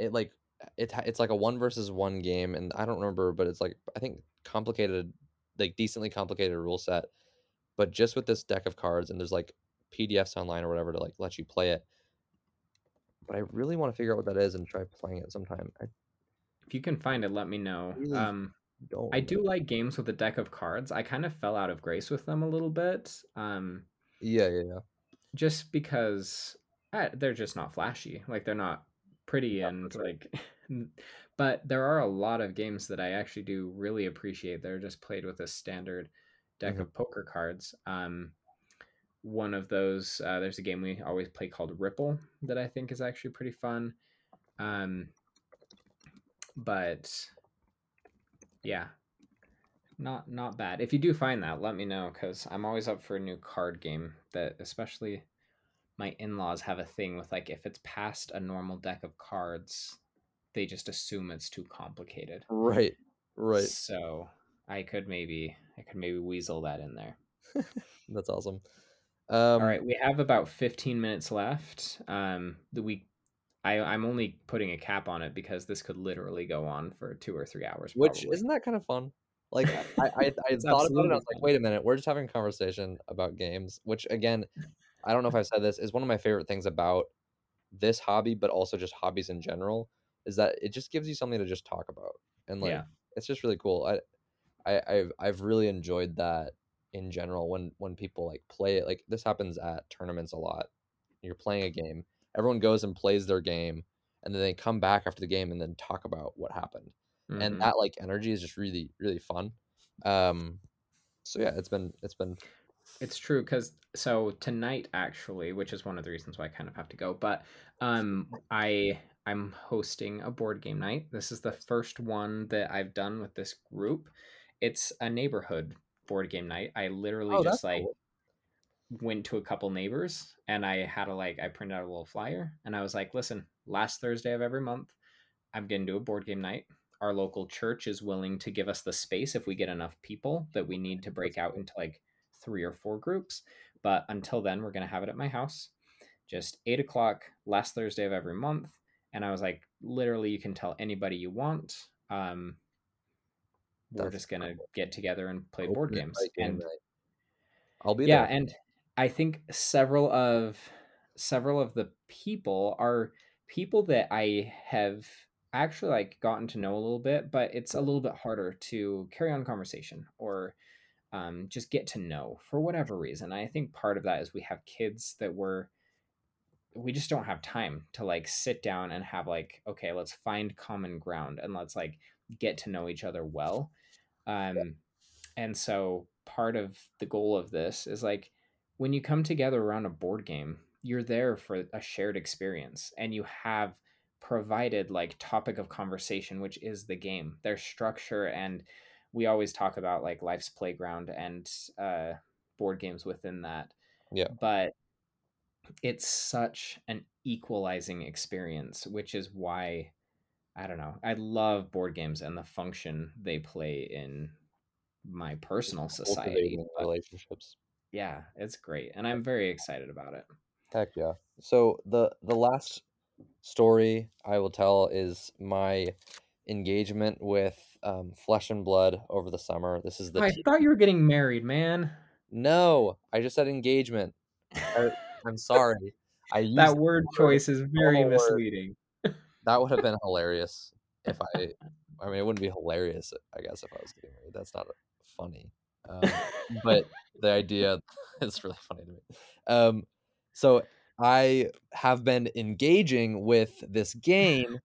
it like it it's like a one versus one game and i don't remember but it's like i think complicated like decently complicated rule set but just with this deck of cards and there's like pdfs online or whatever to like let you play it but i really want to figure out what that is and try playing it sometime i If you can find it, let me know. Really Um, don't I do like games with a deck of cards. I kind of fell out of grace with them a little bit, um, yeah yeah yeah just because uh, they're just not flashy. Like they're not pretty and like. but there are a lot of games that I actually do really appreciate. They're just played with a standard deck Mhm. of poker cards. Um, one of those, uh, there's a game we always play called Ripple that I think is actually pretty fun. Um, but yeah, not not bad. If you do find that, let me know because I'm always up for a new card game. That especially my in-laws have a thing with like if it's past a normal deck of cards, they just assume it's too complicated. Right. Right. So I could maybe I could maybe weasel that in there. That's awesome. Um, All right, we have about 15 minutes left. Um, the week I I'm only putting a cap on it because this could literally go on for two or three hours. Which probably. isn't that kind of fun? Like I, I, I thought about it. I was like, wait a minute, we're just having a conversation about games. Which again, I don't know if I've said this is one of my favorite things about this hobby, but also just hobbies in general, is that it just gives you something to just talk about, and like Yeah. it's just really cool. I, I, I've I've really enjoyed that in general when when people like play it. Like this happens at tournaments a lot. You're playing a game, everyone goes and plays their game, and then they come back after the game and then talk about what happened Mhm. and that like energy is just really really fun um so yeah it's been it's been It's true because so tonight actually, which is one of the reasons why I kind of have to go, but um I I'm hosting a board game night. This is the first one that I've done with this group. It's a neighborhood board game night. I literally oh just like cool. went to a couple neighbors and I had a like I printed out a little flyer and I was like, listen, last Thursday of every month, I'm gonna do a board game night. Our local church is willing to give us the space if we get enough people that we need to break out into like three or four groups. But until then, we're gonna have it at my house. Just eight o'clock last Thursday of every month. And I was like, literally, you can tell anybody you want. Um, we're That's just gonna incredible. get together and play Open board games. And night. i'll be yeah there and i think several of several of the people are people that i have actually like gotten to know a little bit but it's a little bit harder to carry on conversation or um, just get to know for whatever reason. I think part of that is we have kids that we're we just don't have time to like sit down and have like okay let's find common ground and let's like get to know each other well. Um and so part of the goal of this is like when you come together around a board game you're there for a shared experience and you have provided like topic of conversation which is the game. Their structure and we always talk about like life's playground and uh board games within that. Yeah. but it's such an equalizing experience which is why i don't know i love board games and the function they play in my personal society relationships. Yeah it's great and i'm very excited about it. Heck yeah. So the the last story i will tell is my engagement with um, flesh and blood over the summer this is the i t- thought you were getting married man no i just said engagement I, i'm sorry I used that word choice is very normal word. misleading. that would have been hilarious if I. I mean, it wouldn't be hilarious, I guess, if I was getting married. That's not funny. Um, but the idea is really funny to me. Um, so I have been engaging with this game.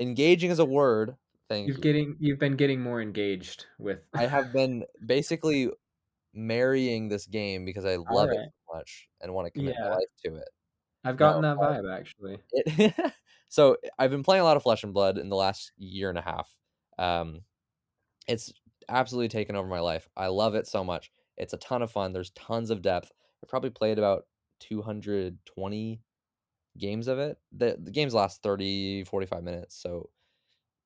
Engaging is a word. Thank You've you. getting you've been getting more engaged with. I have been basically marrying this game because I love it so much and want to commit my life to it. I've gotten No, that vibe actually. It, so I've been playing a lot of Flesh and Blood in the last year and a half. Um, it's absolutely taken over my life. I love it so much. It's a ton of fun. There's tons of depth. I probably played about 220 games of it. The, the games last 30, 45 minutes. So,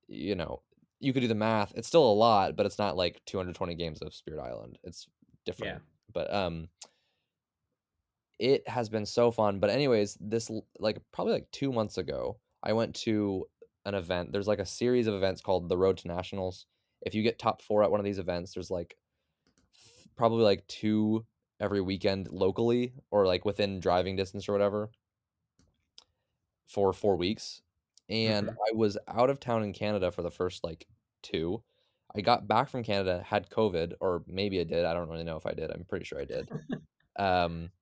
you know, you could do the math. It's still a lot, but it's not like 220 games of Spirit Island. It's different. Yeah. But um it has been so fun. But anyways, this like probably like 2 months ago, I went to an event. There's like a series of events called the Road to Nationals. If you get top 4 at one of these events, there's like probably like 2 every weekend locally or like within driving distance or whatever for 4 weeks. And Mhm. I was out of town in Canada for the first like 2. I got back from Canada, had COVID, or maybe I did. I don't really know if I did. I'm pretty sure I did. Um,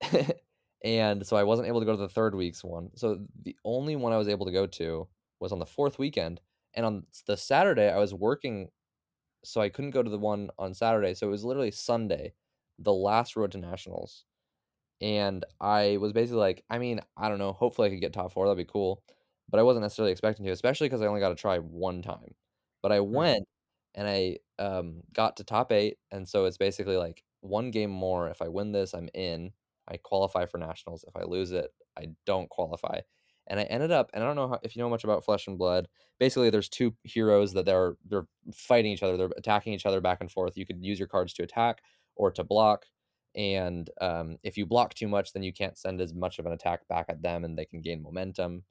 and so I wasn't able to go to the third week's one. So the only one I was able to go to was on the fourth weekend. And on the Saturday, I was working, so I couldn't go to the one on Saturday. So it was literally Sunday, the last road to nationals. And I was basically like, I mean, I don't know. Hopefully, I could get top four. That'd be cool. But I wasn't necessarily expecting to, especially because I only got to try one time. But I went and I um, got to top eight. And so it's basically like one game more. If I win this, I'm in. I qualify for nationals. If I lose it, I don't qualify. And I ended up, and I don't know how, if you know much about Flesh and Blood. Basically, there's two heroes that they're they're fighting each other. They're attacking each other back and forth. You could use your cards to attack or to block. And um, if you block too much, then you can't send as much of an attack back at them, and they can gain momentum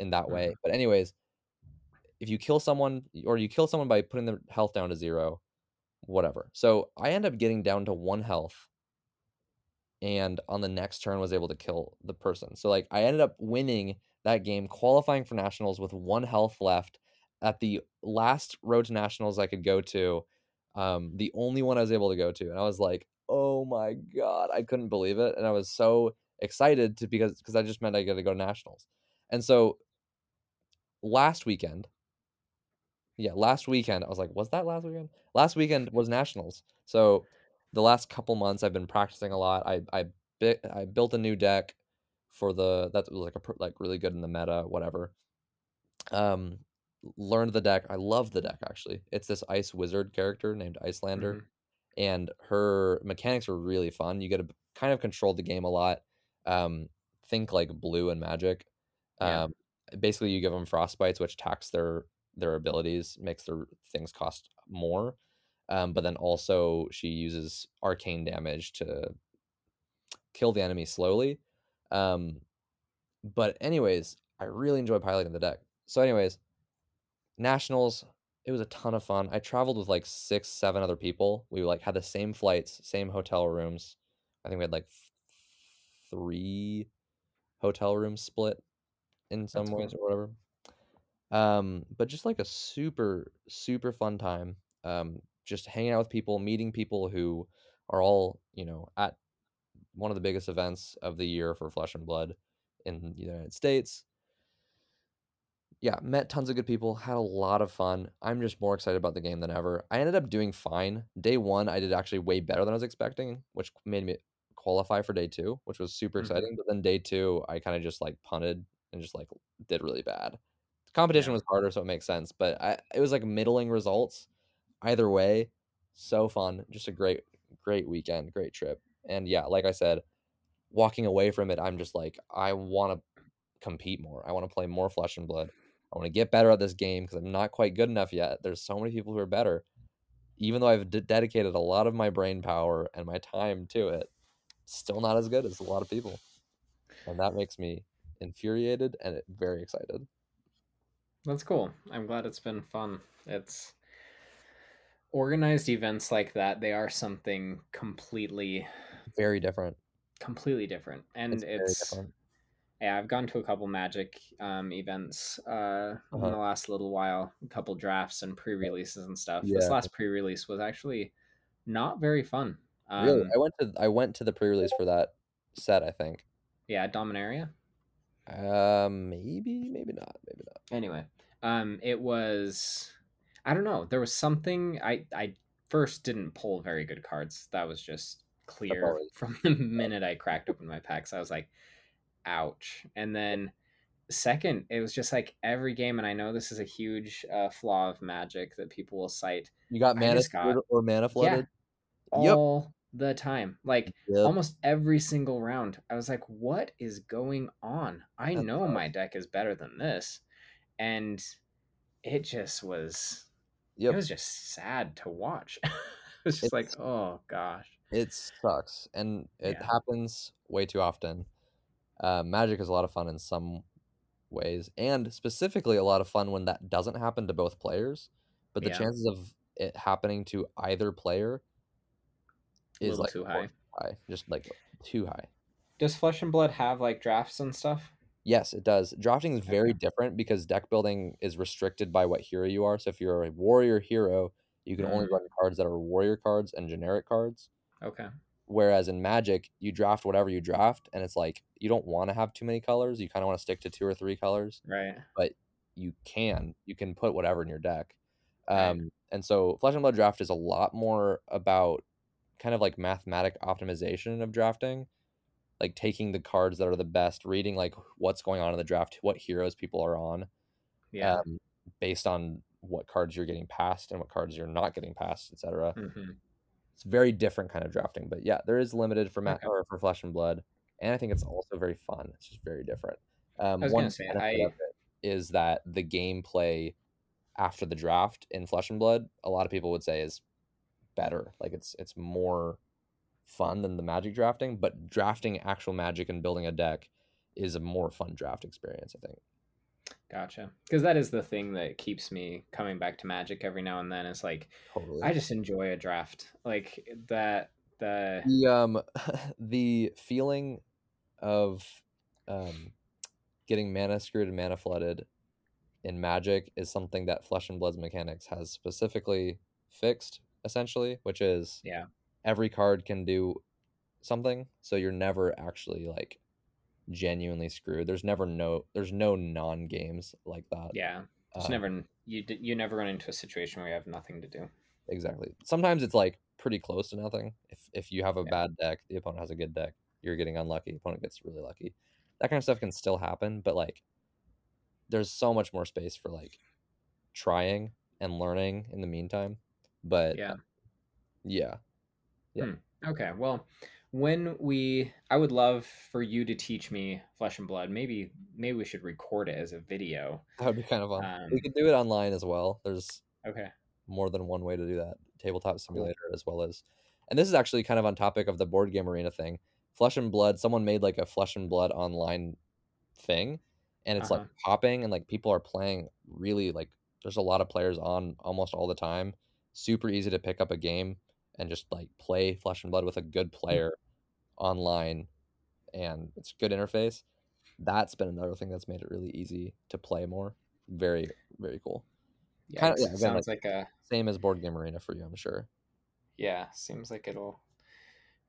in that way. Mhm. But anyways, if you kill someone or you kill someone by putting their health down to zero, whatever. So I end up getting down to one health and on the next turn was able to kill the person. So like I ended up winning that game, qualifying for nationals with one health left at the last road to nationals I could go to. Um, the only one I was able to go to, and I was like, "Oh my god!" I couldn't believe it, and I was so excited to because because that just meant I got to go to nationals. And so last weekend, yeah, last weekend I was like, "Was that last weekend?" Last weekend was nationals. So the last couple months I've been practicing a lot. I I bit I built a new deck for the that was like a like really good in the meta, whatever. Um, learned the deck. I love the deck actually. It's this ice wizard character named Iyslander, Mhm. And her mechanics are really fun. You get to kind of control the game a lot. Um, think like blue and magic. Yeah. Um, basically you give them frostbites, which tax their their abilities, makes their things cost more. Um, but then also she uses arcane damage to kill the enemy slowly. Um, but anyways, I really enjoy piloting the deck. So anyways, nationals, it was a ton of fun. I traveled with like six, seven other people. We like had the same flights, same hotel rooms. I think we had like three hotel rooms split in some That's ways cool. or whatever. Um, but just like a super, super fun time. Um, just hanging out with people, meeting people who are all, you know, at one of the biggest events of the year for Flesh and Blood in the United States. Yeah, met tons of good people, had a lot of fun. I'm just more excited about the game than ever. I ended up doing fine. Day one, I did actually way better than I was expecting, which made me qualify for day two, which was super Mhm. exciting. But then day two, I kind of just like punted and just like did really bad. The competition Yeah. was harder, so it makes sense. But I, it was like middling results. Either way, so fun. Just a great, great weekend, great trip. And yeah, like I said, walking away from it, I'm just like, I want to compete more. I want to play more Flesh and Blood. I want to get better at this game because I'm not quite good enough yet. There's so many people who are better. Even though I've d- dedicated a lot of my brain power and my time to it, still not as good as a lot of people. And that makes me infuriated and very excited. That's cool. I'm glad it's been fun. It's organized events like that. They are something completely Very different. completely different, and It's it's, different. Yeah. I've gone to a couple Magic um, events uh, in Uh-huh. the last little while, a couple drafts and pre-releases and stuff. This last pre-release was actually not very fun. Really? Um, I went to I went to the pre-release for that set, I think. yeah, Dominaria. Um, maybe, maybe not, maybe not. Anyway, um, it was I don't know. There was something I I first didn't pull very good cards. That was just clear from the minute I cracked open my packs. I was like, ouch. And then second, it was just like every game, and I know this is a huge uh, flaw of Magic that people will cite You got mana got- or mana flooded? Yep. all the time. Like Yep. almost every single round. I was like, what is going on? I That know my deck is better than this. And it just was Yep. it was just sad to watch. it was just like, oh gosh. It sucks, and it Yeah. happens way too often. Uh, Magic is a lot of fun in some ways, and specifically a lot of fun when that doesn't happen to both players. But the Yeah. chances of it happening to either player is like too high. high, just like too high. Does Flesh and Blood have like drafts and stuff? Yes, it does. Drafting is very Okay. different because deck building is restricted by what hero you are. So if you're a warrior hero, you can only Mm. run cards that are warrior cards and generic cards. Okay. Whereas in Magic, you draft whatever you draft, and it's like you don't want to have too many colors. You kind of want to stick to two or three colors, Right. but you can. You can put whatever in your deck. Right. Um, and so Flesh and Blood draft is a lot more about kind of like mathematic optimization of drafting, like taking the cards that are the best, reading like what's going on in the draft, what heroes people are on, Yeah. um, based on what cards you're getting passed and what cards you're not getting passed, etc. hmm It's very different kind of drafting, but yeah, there is limited for ma- Okay. or for Flesh and Blood, and I think it's also very fun. It's just very different. Um, I was one say, I- is that the gameplay after the draft in Flesh and Blood, a lot of people would say is better. Like it's it's more fun than the Magic drafting, but drafting actual Magic and building a deck is a more fun draft experience. I think. Gotcha. Because that is the thing that keeps me coming back to Magic every now and then. Is like Totally. I just enjoy a draft. Like that the the um the feeling of um getting mana screwed and mana flooded in magic is something that flesh and blood's mechanics has specifically fixed essentially which is Yeah. every card can do something so you're never actually like genuinely screwed there's never no there's no non games like that yeah. Just Um, never you you never run into a situation where you have nothing to do. Exactly. Sometimes it's like pretty close to nothing. If if you have a Yeah. bad deck, the opponent has a good deck, you're getting unlucky, The opponent gets really lucky. That kind of stuff can still happen, but like there's so much more space for like trying and learning in the meantime. But Yeah. yeah. Okay. Well, when we I would love for you to teach me Flesh and Blood. Maybe maybe we should record it as a video. That would be kind of fun. Um, we could do it online as well. There's Okay. more than one way to do that. Tabletop simulator as well as and this is actually kind of on topic of the board game arena thing. Flesh and Blood, someone made like a Flesh and Blood online thing and it's like Uh-huh. popping and like people are playing really like there's a lot of players on almost all the time. Super easy to pick up a game and just like play Flesh and Blood with a good player online and it's good interface. That's been another thing that's made it really easy to play more. Very very cool. Yeah. Kinda- yeah, sounds like a Same as board game arena for you, I'm sure. yeah. Seems like it'll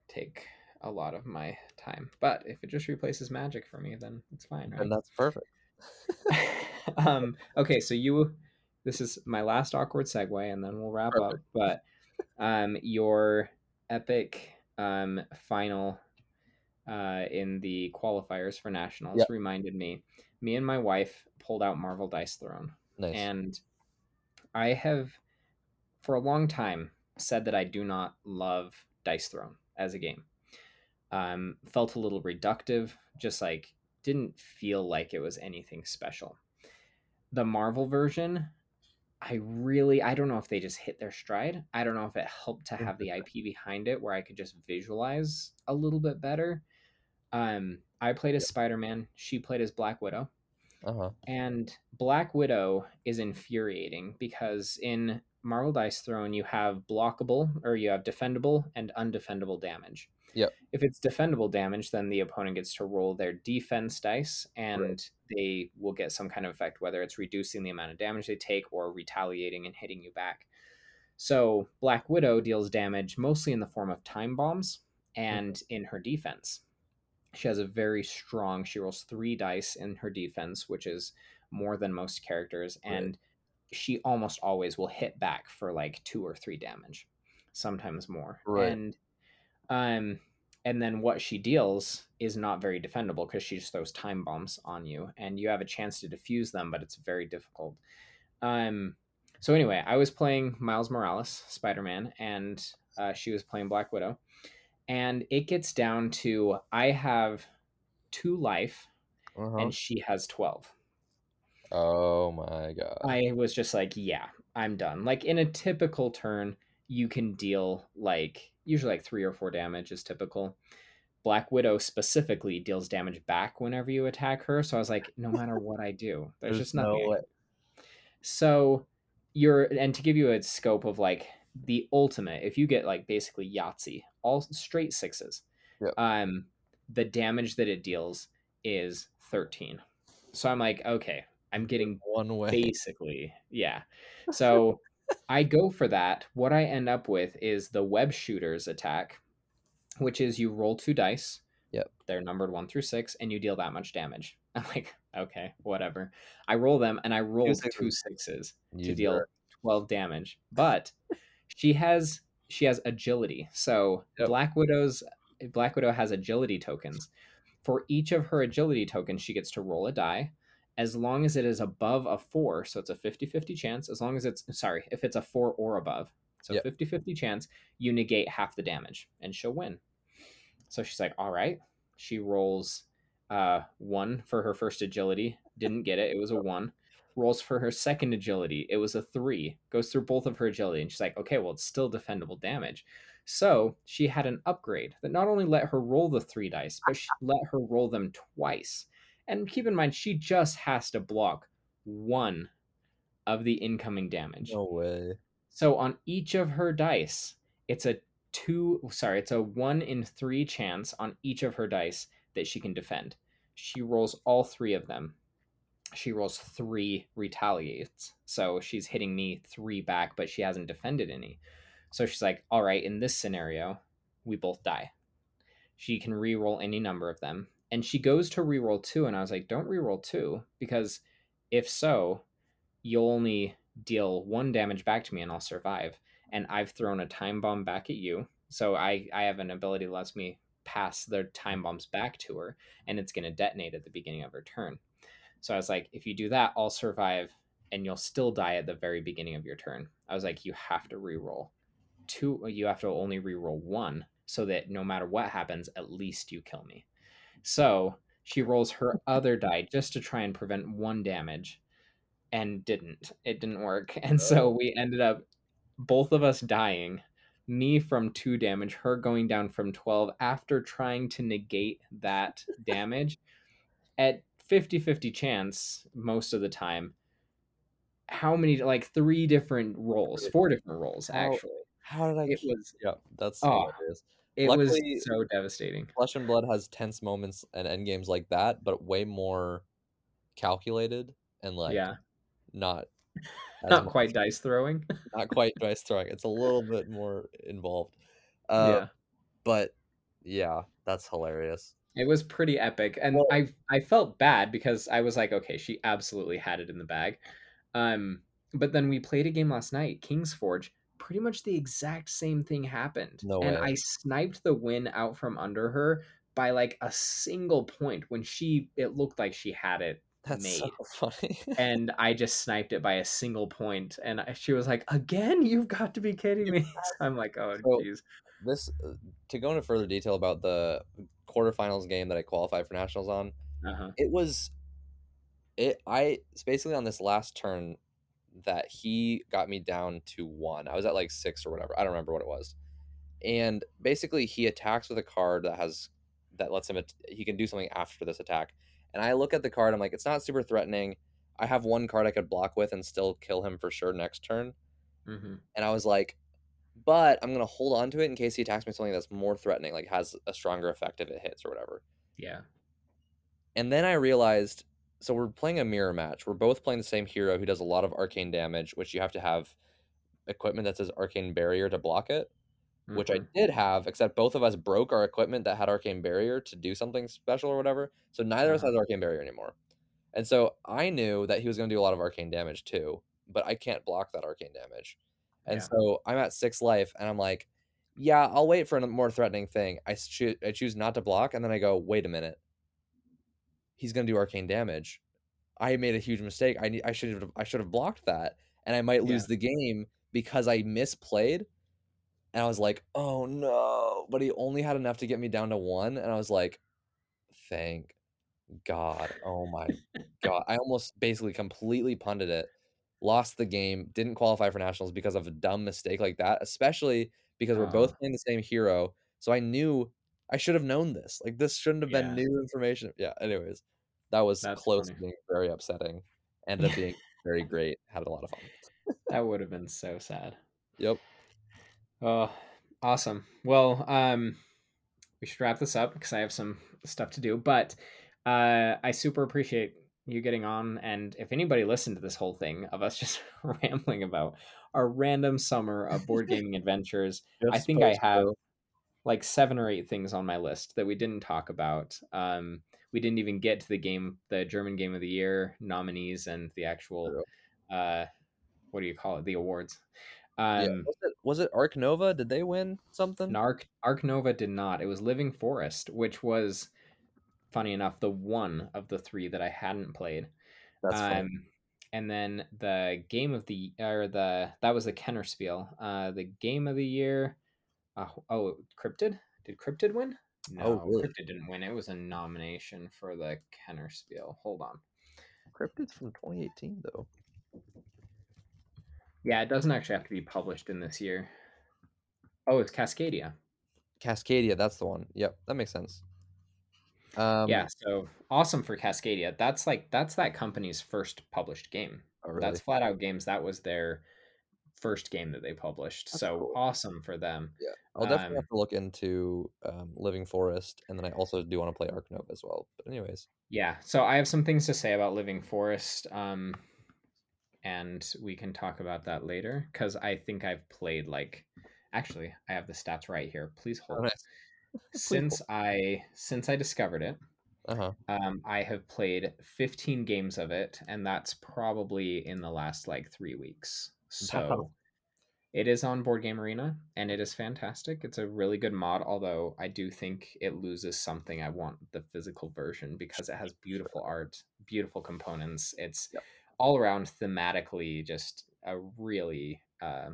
take a lot of my time. But if it just replaces Magic for me, then it's fine, right? And that's perfect. um, okay, so you, this is my last awkward segue, and then we'll wrap up. But um, your epic um, final uh, in the qualifiers for nationals Yep. reminded me. Me and my wife pulled out Marvel Dice Throne, Nice. and I have, for a long time, said that I do not love Dice Throne as a game. Um, felt a little reductive, just like didn't feel like it was anything special. The Marvel version, I really, I don't know if they just hit their stride. I don't know if it helped to have the IP behind it where I could just visualize a little bit better. Um, I played as Spider Man, she played as Black Widow. uh huh. And Black Widow is infuriating because in Marvel Dice Throne, you have blockable or you have defendable and undefendable damage. Yep. If it's defendable damage, then the opponent gets to roll their defense dice and Right. They will get some kind of effect, whether it's reducing the amount of damage they take or retaliating and hitting you back. So Black Widow deals damage mostly in the form of time bombs and in her defense. She has a very strong, she rolls three dice in her defense, which is more than most characters, Right. and she almost always will hit back for like two or three damage, sometimes more. Right. And um and then what she deals is not very defendable because she just throws time bombs on you and you have a chance to defuse them, but it's very difficult. Um so anyway, I was playing Miles Morales, Spider-Man, and uh, she was playing Black Widow. And it gets down to I have two life Uh-huh. and she has 12. oh my god. I was just like, yeah, I'm done. Like in a typical turn, you can deal like usually like three or four damage is typical. Black Widow specifically deals damage back whenever you attack her. So I was like, no matter what I do, there's, just nothing. Way. So you're and to give you a scope of like the ultimate, if you get like basically Yahtzee, all straight sixes, Yep. um, the damage that it deals is 13. So I'm like, okay, I'm getting One way. basically yeah so i go for that what i end up with is the web shooters attack which is you roll two dice Yep. they're numbered one through six and you deal that much damage i'm like okay whatever i roll them and i rolled two sixes. You to deal. 12 damage but she has she has agility so Yep. black widow's black widow has agility tokens for each of her agility tokens she gets to roll a die as long as it is above a four so it's a 50-50 chance as long as it's sorry if it's a four or above. So Yep. 50-50 chance you negate half the damage and she'll win. So she's like all right. She rolls uh one for her first agility. Didn't get it. It was a one. Rolls for her second agility. It was a three. Goes through both of her agility and she's like okay well it's still defendable damage. So she had an upgrade that not only let her roll the three dice but she let her roll them twice and keep in mind she just has to block one of the incoming damage No way. so on each of her dice, it's a two, sorry, it's a one in three chance on each of her dice that she can defend. She rolls all three of them. She rolls three retaliates. So she's hitting me three back, but she hasn't defended any. So she's like, all right, in this scenario, we both die. She can re-roll any number of them. And she goes to re-roll two, and I was like, don't re-roll two, because if so, you'll only deal one damage back to me and I'll survive. And I've thrown a time bomb back at you. So I, I have an ability that lets me pass the time bombs back to her and it's going to detonate at the beginning of her turn. So I was like, if you do that, I'll survive and you'll still die at the very beginning of your turn. I was like, you have to re-roll. Two you have to only re-roll one so that no matter what happens, at least you kill me. So she rolls her other die just to try and prevent one damage and didn't. It didn't work. And so oh. we ended up both of us dying. Me from two damage, her going down from 12 after trying to negate that damage at 50 50 chance most of the time. How many, like three different rolls, four different rolls actually. How did I? It was, Yeah, that's Oh. It Luckily- was so devastating. Flesh and Blood has tense moments and end games like that, but way more calculated and like yeah, not not quite dice throwing. not quite dice throwing. It's a little bit more involved. Uh, yeah. but yeah, that's hilarious. It was pretty epic, and Well- I I felt bad because I was like, okay, she absolutely had it in the bag. Um, but then we played a game last night, King's Forge. Pretty much the exact same thing happened, No and way. I sniped the win out from under her by like a single point when she it looked like she had it That's made. so funny. and I just sniped it by a single point, and she was like, "Again, you've got to be kidding me!" So I'm like, "Oh, So- this uh, to go into further detail about the quarterfinals game that I qualified for nationals on. Uh-huh. It was it I basically on this last turn that he got me down to one. I was at like six or whatever. I don't remember what it was. And basically he attacks with a card that has that lets him he can do something after this attack. And I look at the card, I'm like, it's not super threatening. I have one card I could block with and still kill him for sure next turn. hmm And I was like, but I'm gonna hold on to it in case he attacks me with something that's more threatening, like has a stronger effect if it hits or whatever. Yeah. And then I realized so we're playing a mirror match. We're both playing the same hero who does a lot of arcane damage, which you have to have equipment that says arcane barrier to block it, which I Mhm. did have, except both of us broke our equipment that had arcane barrier to do something special or whatever. So neither of us Uh-huh. has arcane barrier anymore. And so I knew that he was going to do a lot of arcane damage too, but I can't block that arcane damage. And Yeah. so I'm at six life, and I'm like, yeah, I'll wait for a more threatening thing. I, choo- I choose not to block, and then I go, wait a minute. He's going to do arcane damage. I made a huge mistake. I need, I should have I should have blocked that, and I might lose Yeah. the game because I misplayed. And I was like, oh no! But he only had enough to get me down to one, and I was like, thank God. Oh my God. I almost basically completely punted it, lost the game, didn't qualify for nationals because of a dumb mistake like that, especially because we're both playing the same hero. So I knew I should have known this. Like this shouldn't have been Yeah. new information. Yeah, anyways. That was That's close funny. to being very upsetting. Ended up being very great. Had a lot of fun. that would have been so sad. Yep. Oh, awesome. Well, um, we should wrap this up because I have some stuff to do. But uh, I super appreciate you getting on. And if anybody listened to this whole thing of us just rambling about our random summer of board gaming adventures, I think I have. Like seven or eight things on my list that we didn't talk about. Um, we didn't even get to the game, the German Game of the Year nominees, and the actual, uh, what do you call it, the awards. Yeah. Um, Was it was it Ark Nova? Did they win something? Ark Ark Nova did not. It was Living Forest, which was funny enough the one of the three that I hadn't played. That's funny. Um, and then the game of the or the that was the Kennerspiel. Uh, the game of the year. Uh, oh, Cryptid. Did Cryptid win? No, Oh, really? Cryptid didn't win. It was a nomination for the Kennerspiel. Hold on. Cryptid's from 2018 though. Yeah, it doesn't actually have to be published in this year. Oh, it's Cascadia. Cascadia, that's the one. Yep, that makes sense. Um, yeah, so awesome for Cascadia. That's like that's that company's first published game. oh, really? That's Flatout Games. That was their first game that they published. That's so cool. awesome for them. Yeah, I'll definitely Um, have to look into um, Living Forest, and then I also do want to play Ark Nova as well. But anyways, Yeah, so I have some things to say about Living Forest, um, and we can talk about that later because I think I've played like, actually, I have the stats right here. Please oh, hold. nice. Since I since I discovered it, Uh huh. um, I have played 15 games of it, and that's probably in the last like three weeks. So it is on Board Game Arena, and it is fantastic. It's a really good mod, although I do think it loses something. I want the physical version because it has beautiful art, beautiful components. It's Yep. all around thematically just a really uh,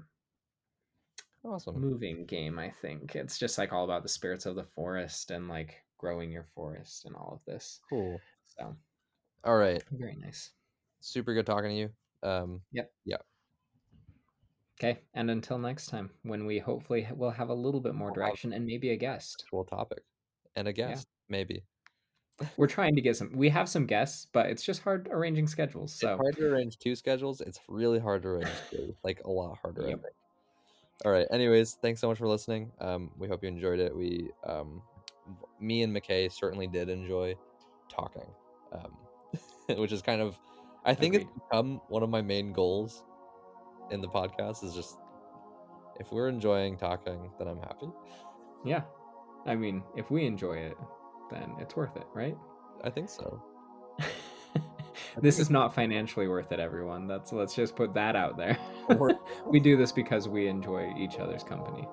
Awesome. moving game. I think it's just like all about the spirits of the forest and like growing your forest and all of this. Cool. So All right. very nice. Super good talking to you. Um, Yep. Yeah. Okay, and until next time, when we hopefully will have a little bit more direction and maybe a guest. actual topic and a guest, maybe. We're trying to get some. We have some guests, but it's just hard arranging schedules. So It's hard to arrange two schedules. It's really hard to arrange two. Like a lot harder. Yep. All right. Anyways, thanks so much for listening. Um, we hope you enjoyed it. We, um, me and McKay certainly did enjoy talking, um, which is kind of, I think it's become one of my main goals in the podcast. Is just if we're enjoying talking, then I'm happy. yeah, I mean, if we enjoy it, then it's worth it, right? I think so. this is not financially worth it, everyone. That's let's just put that out there. We do this because we enjoy each other's company.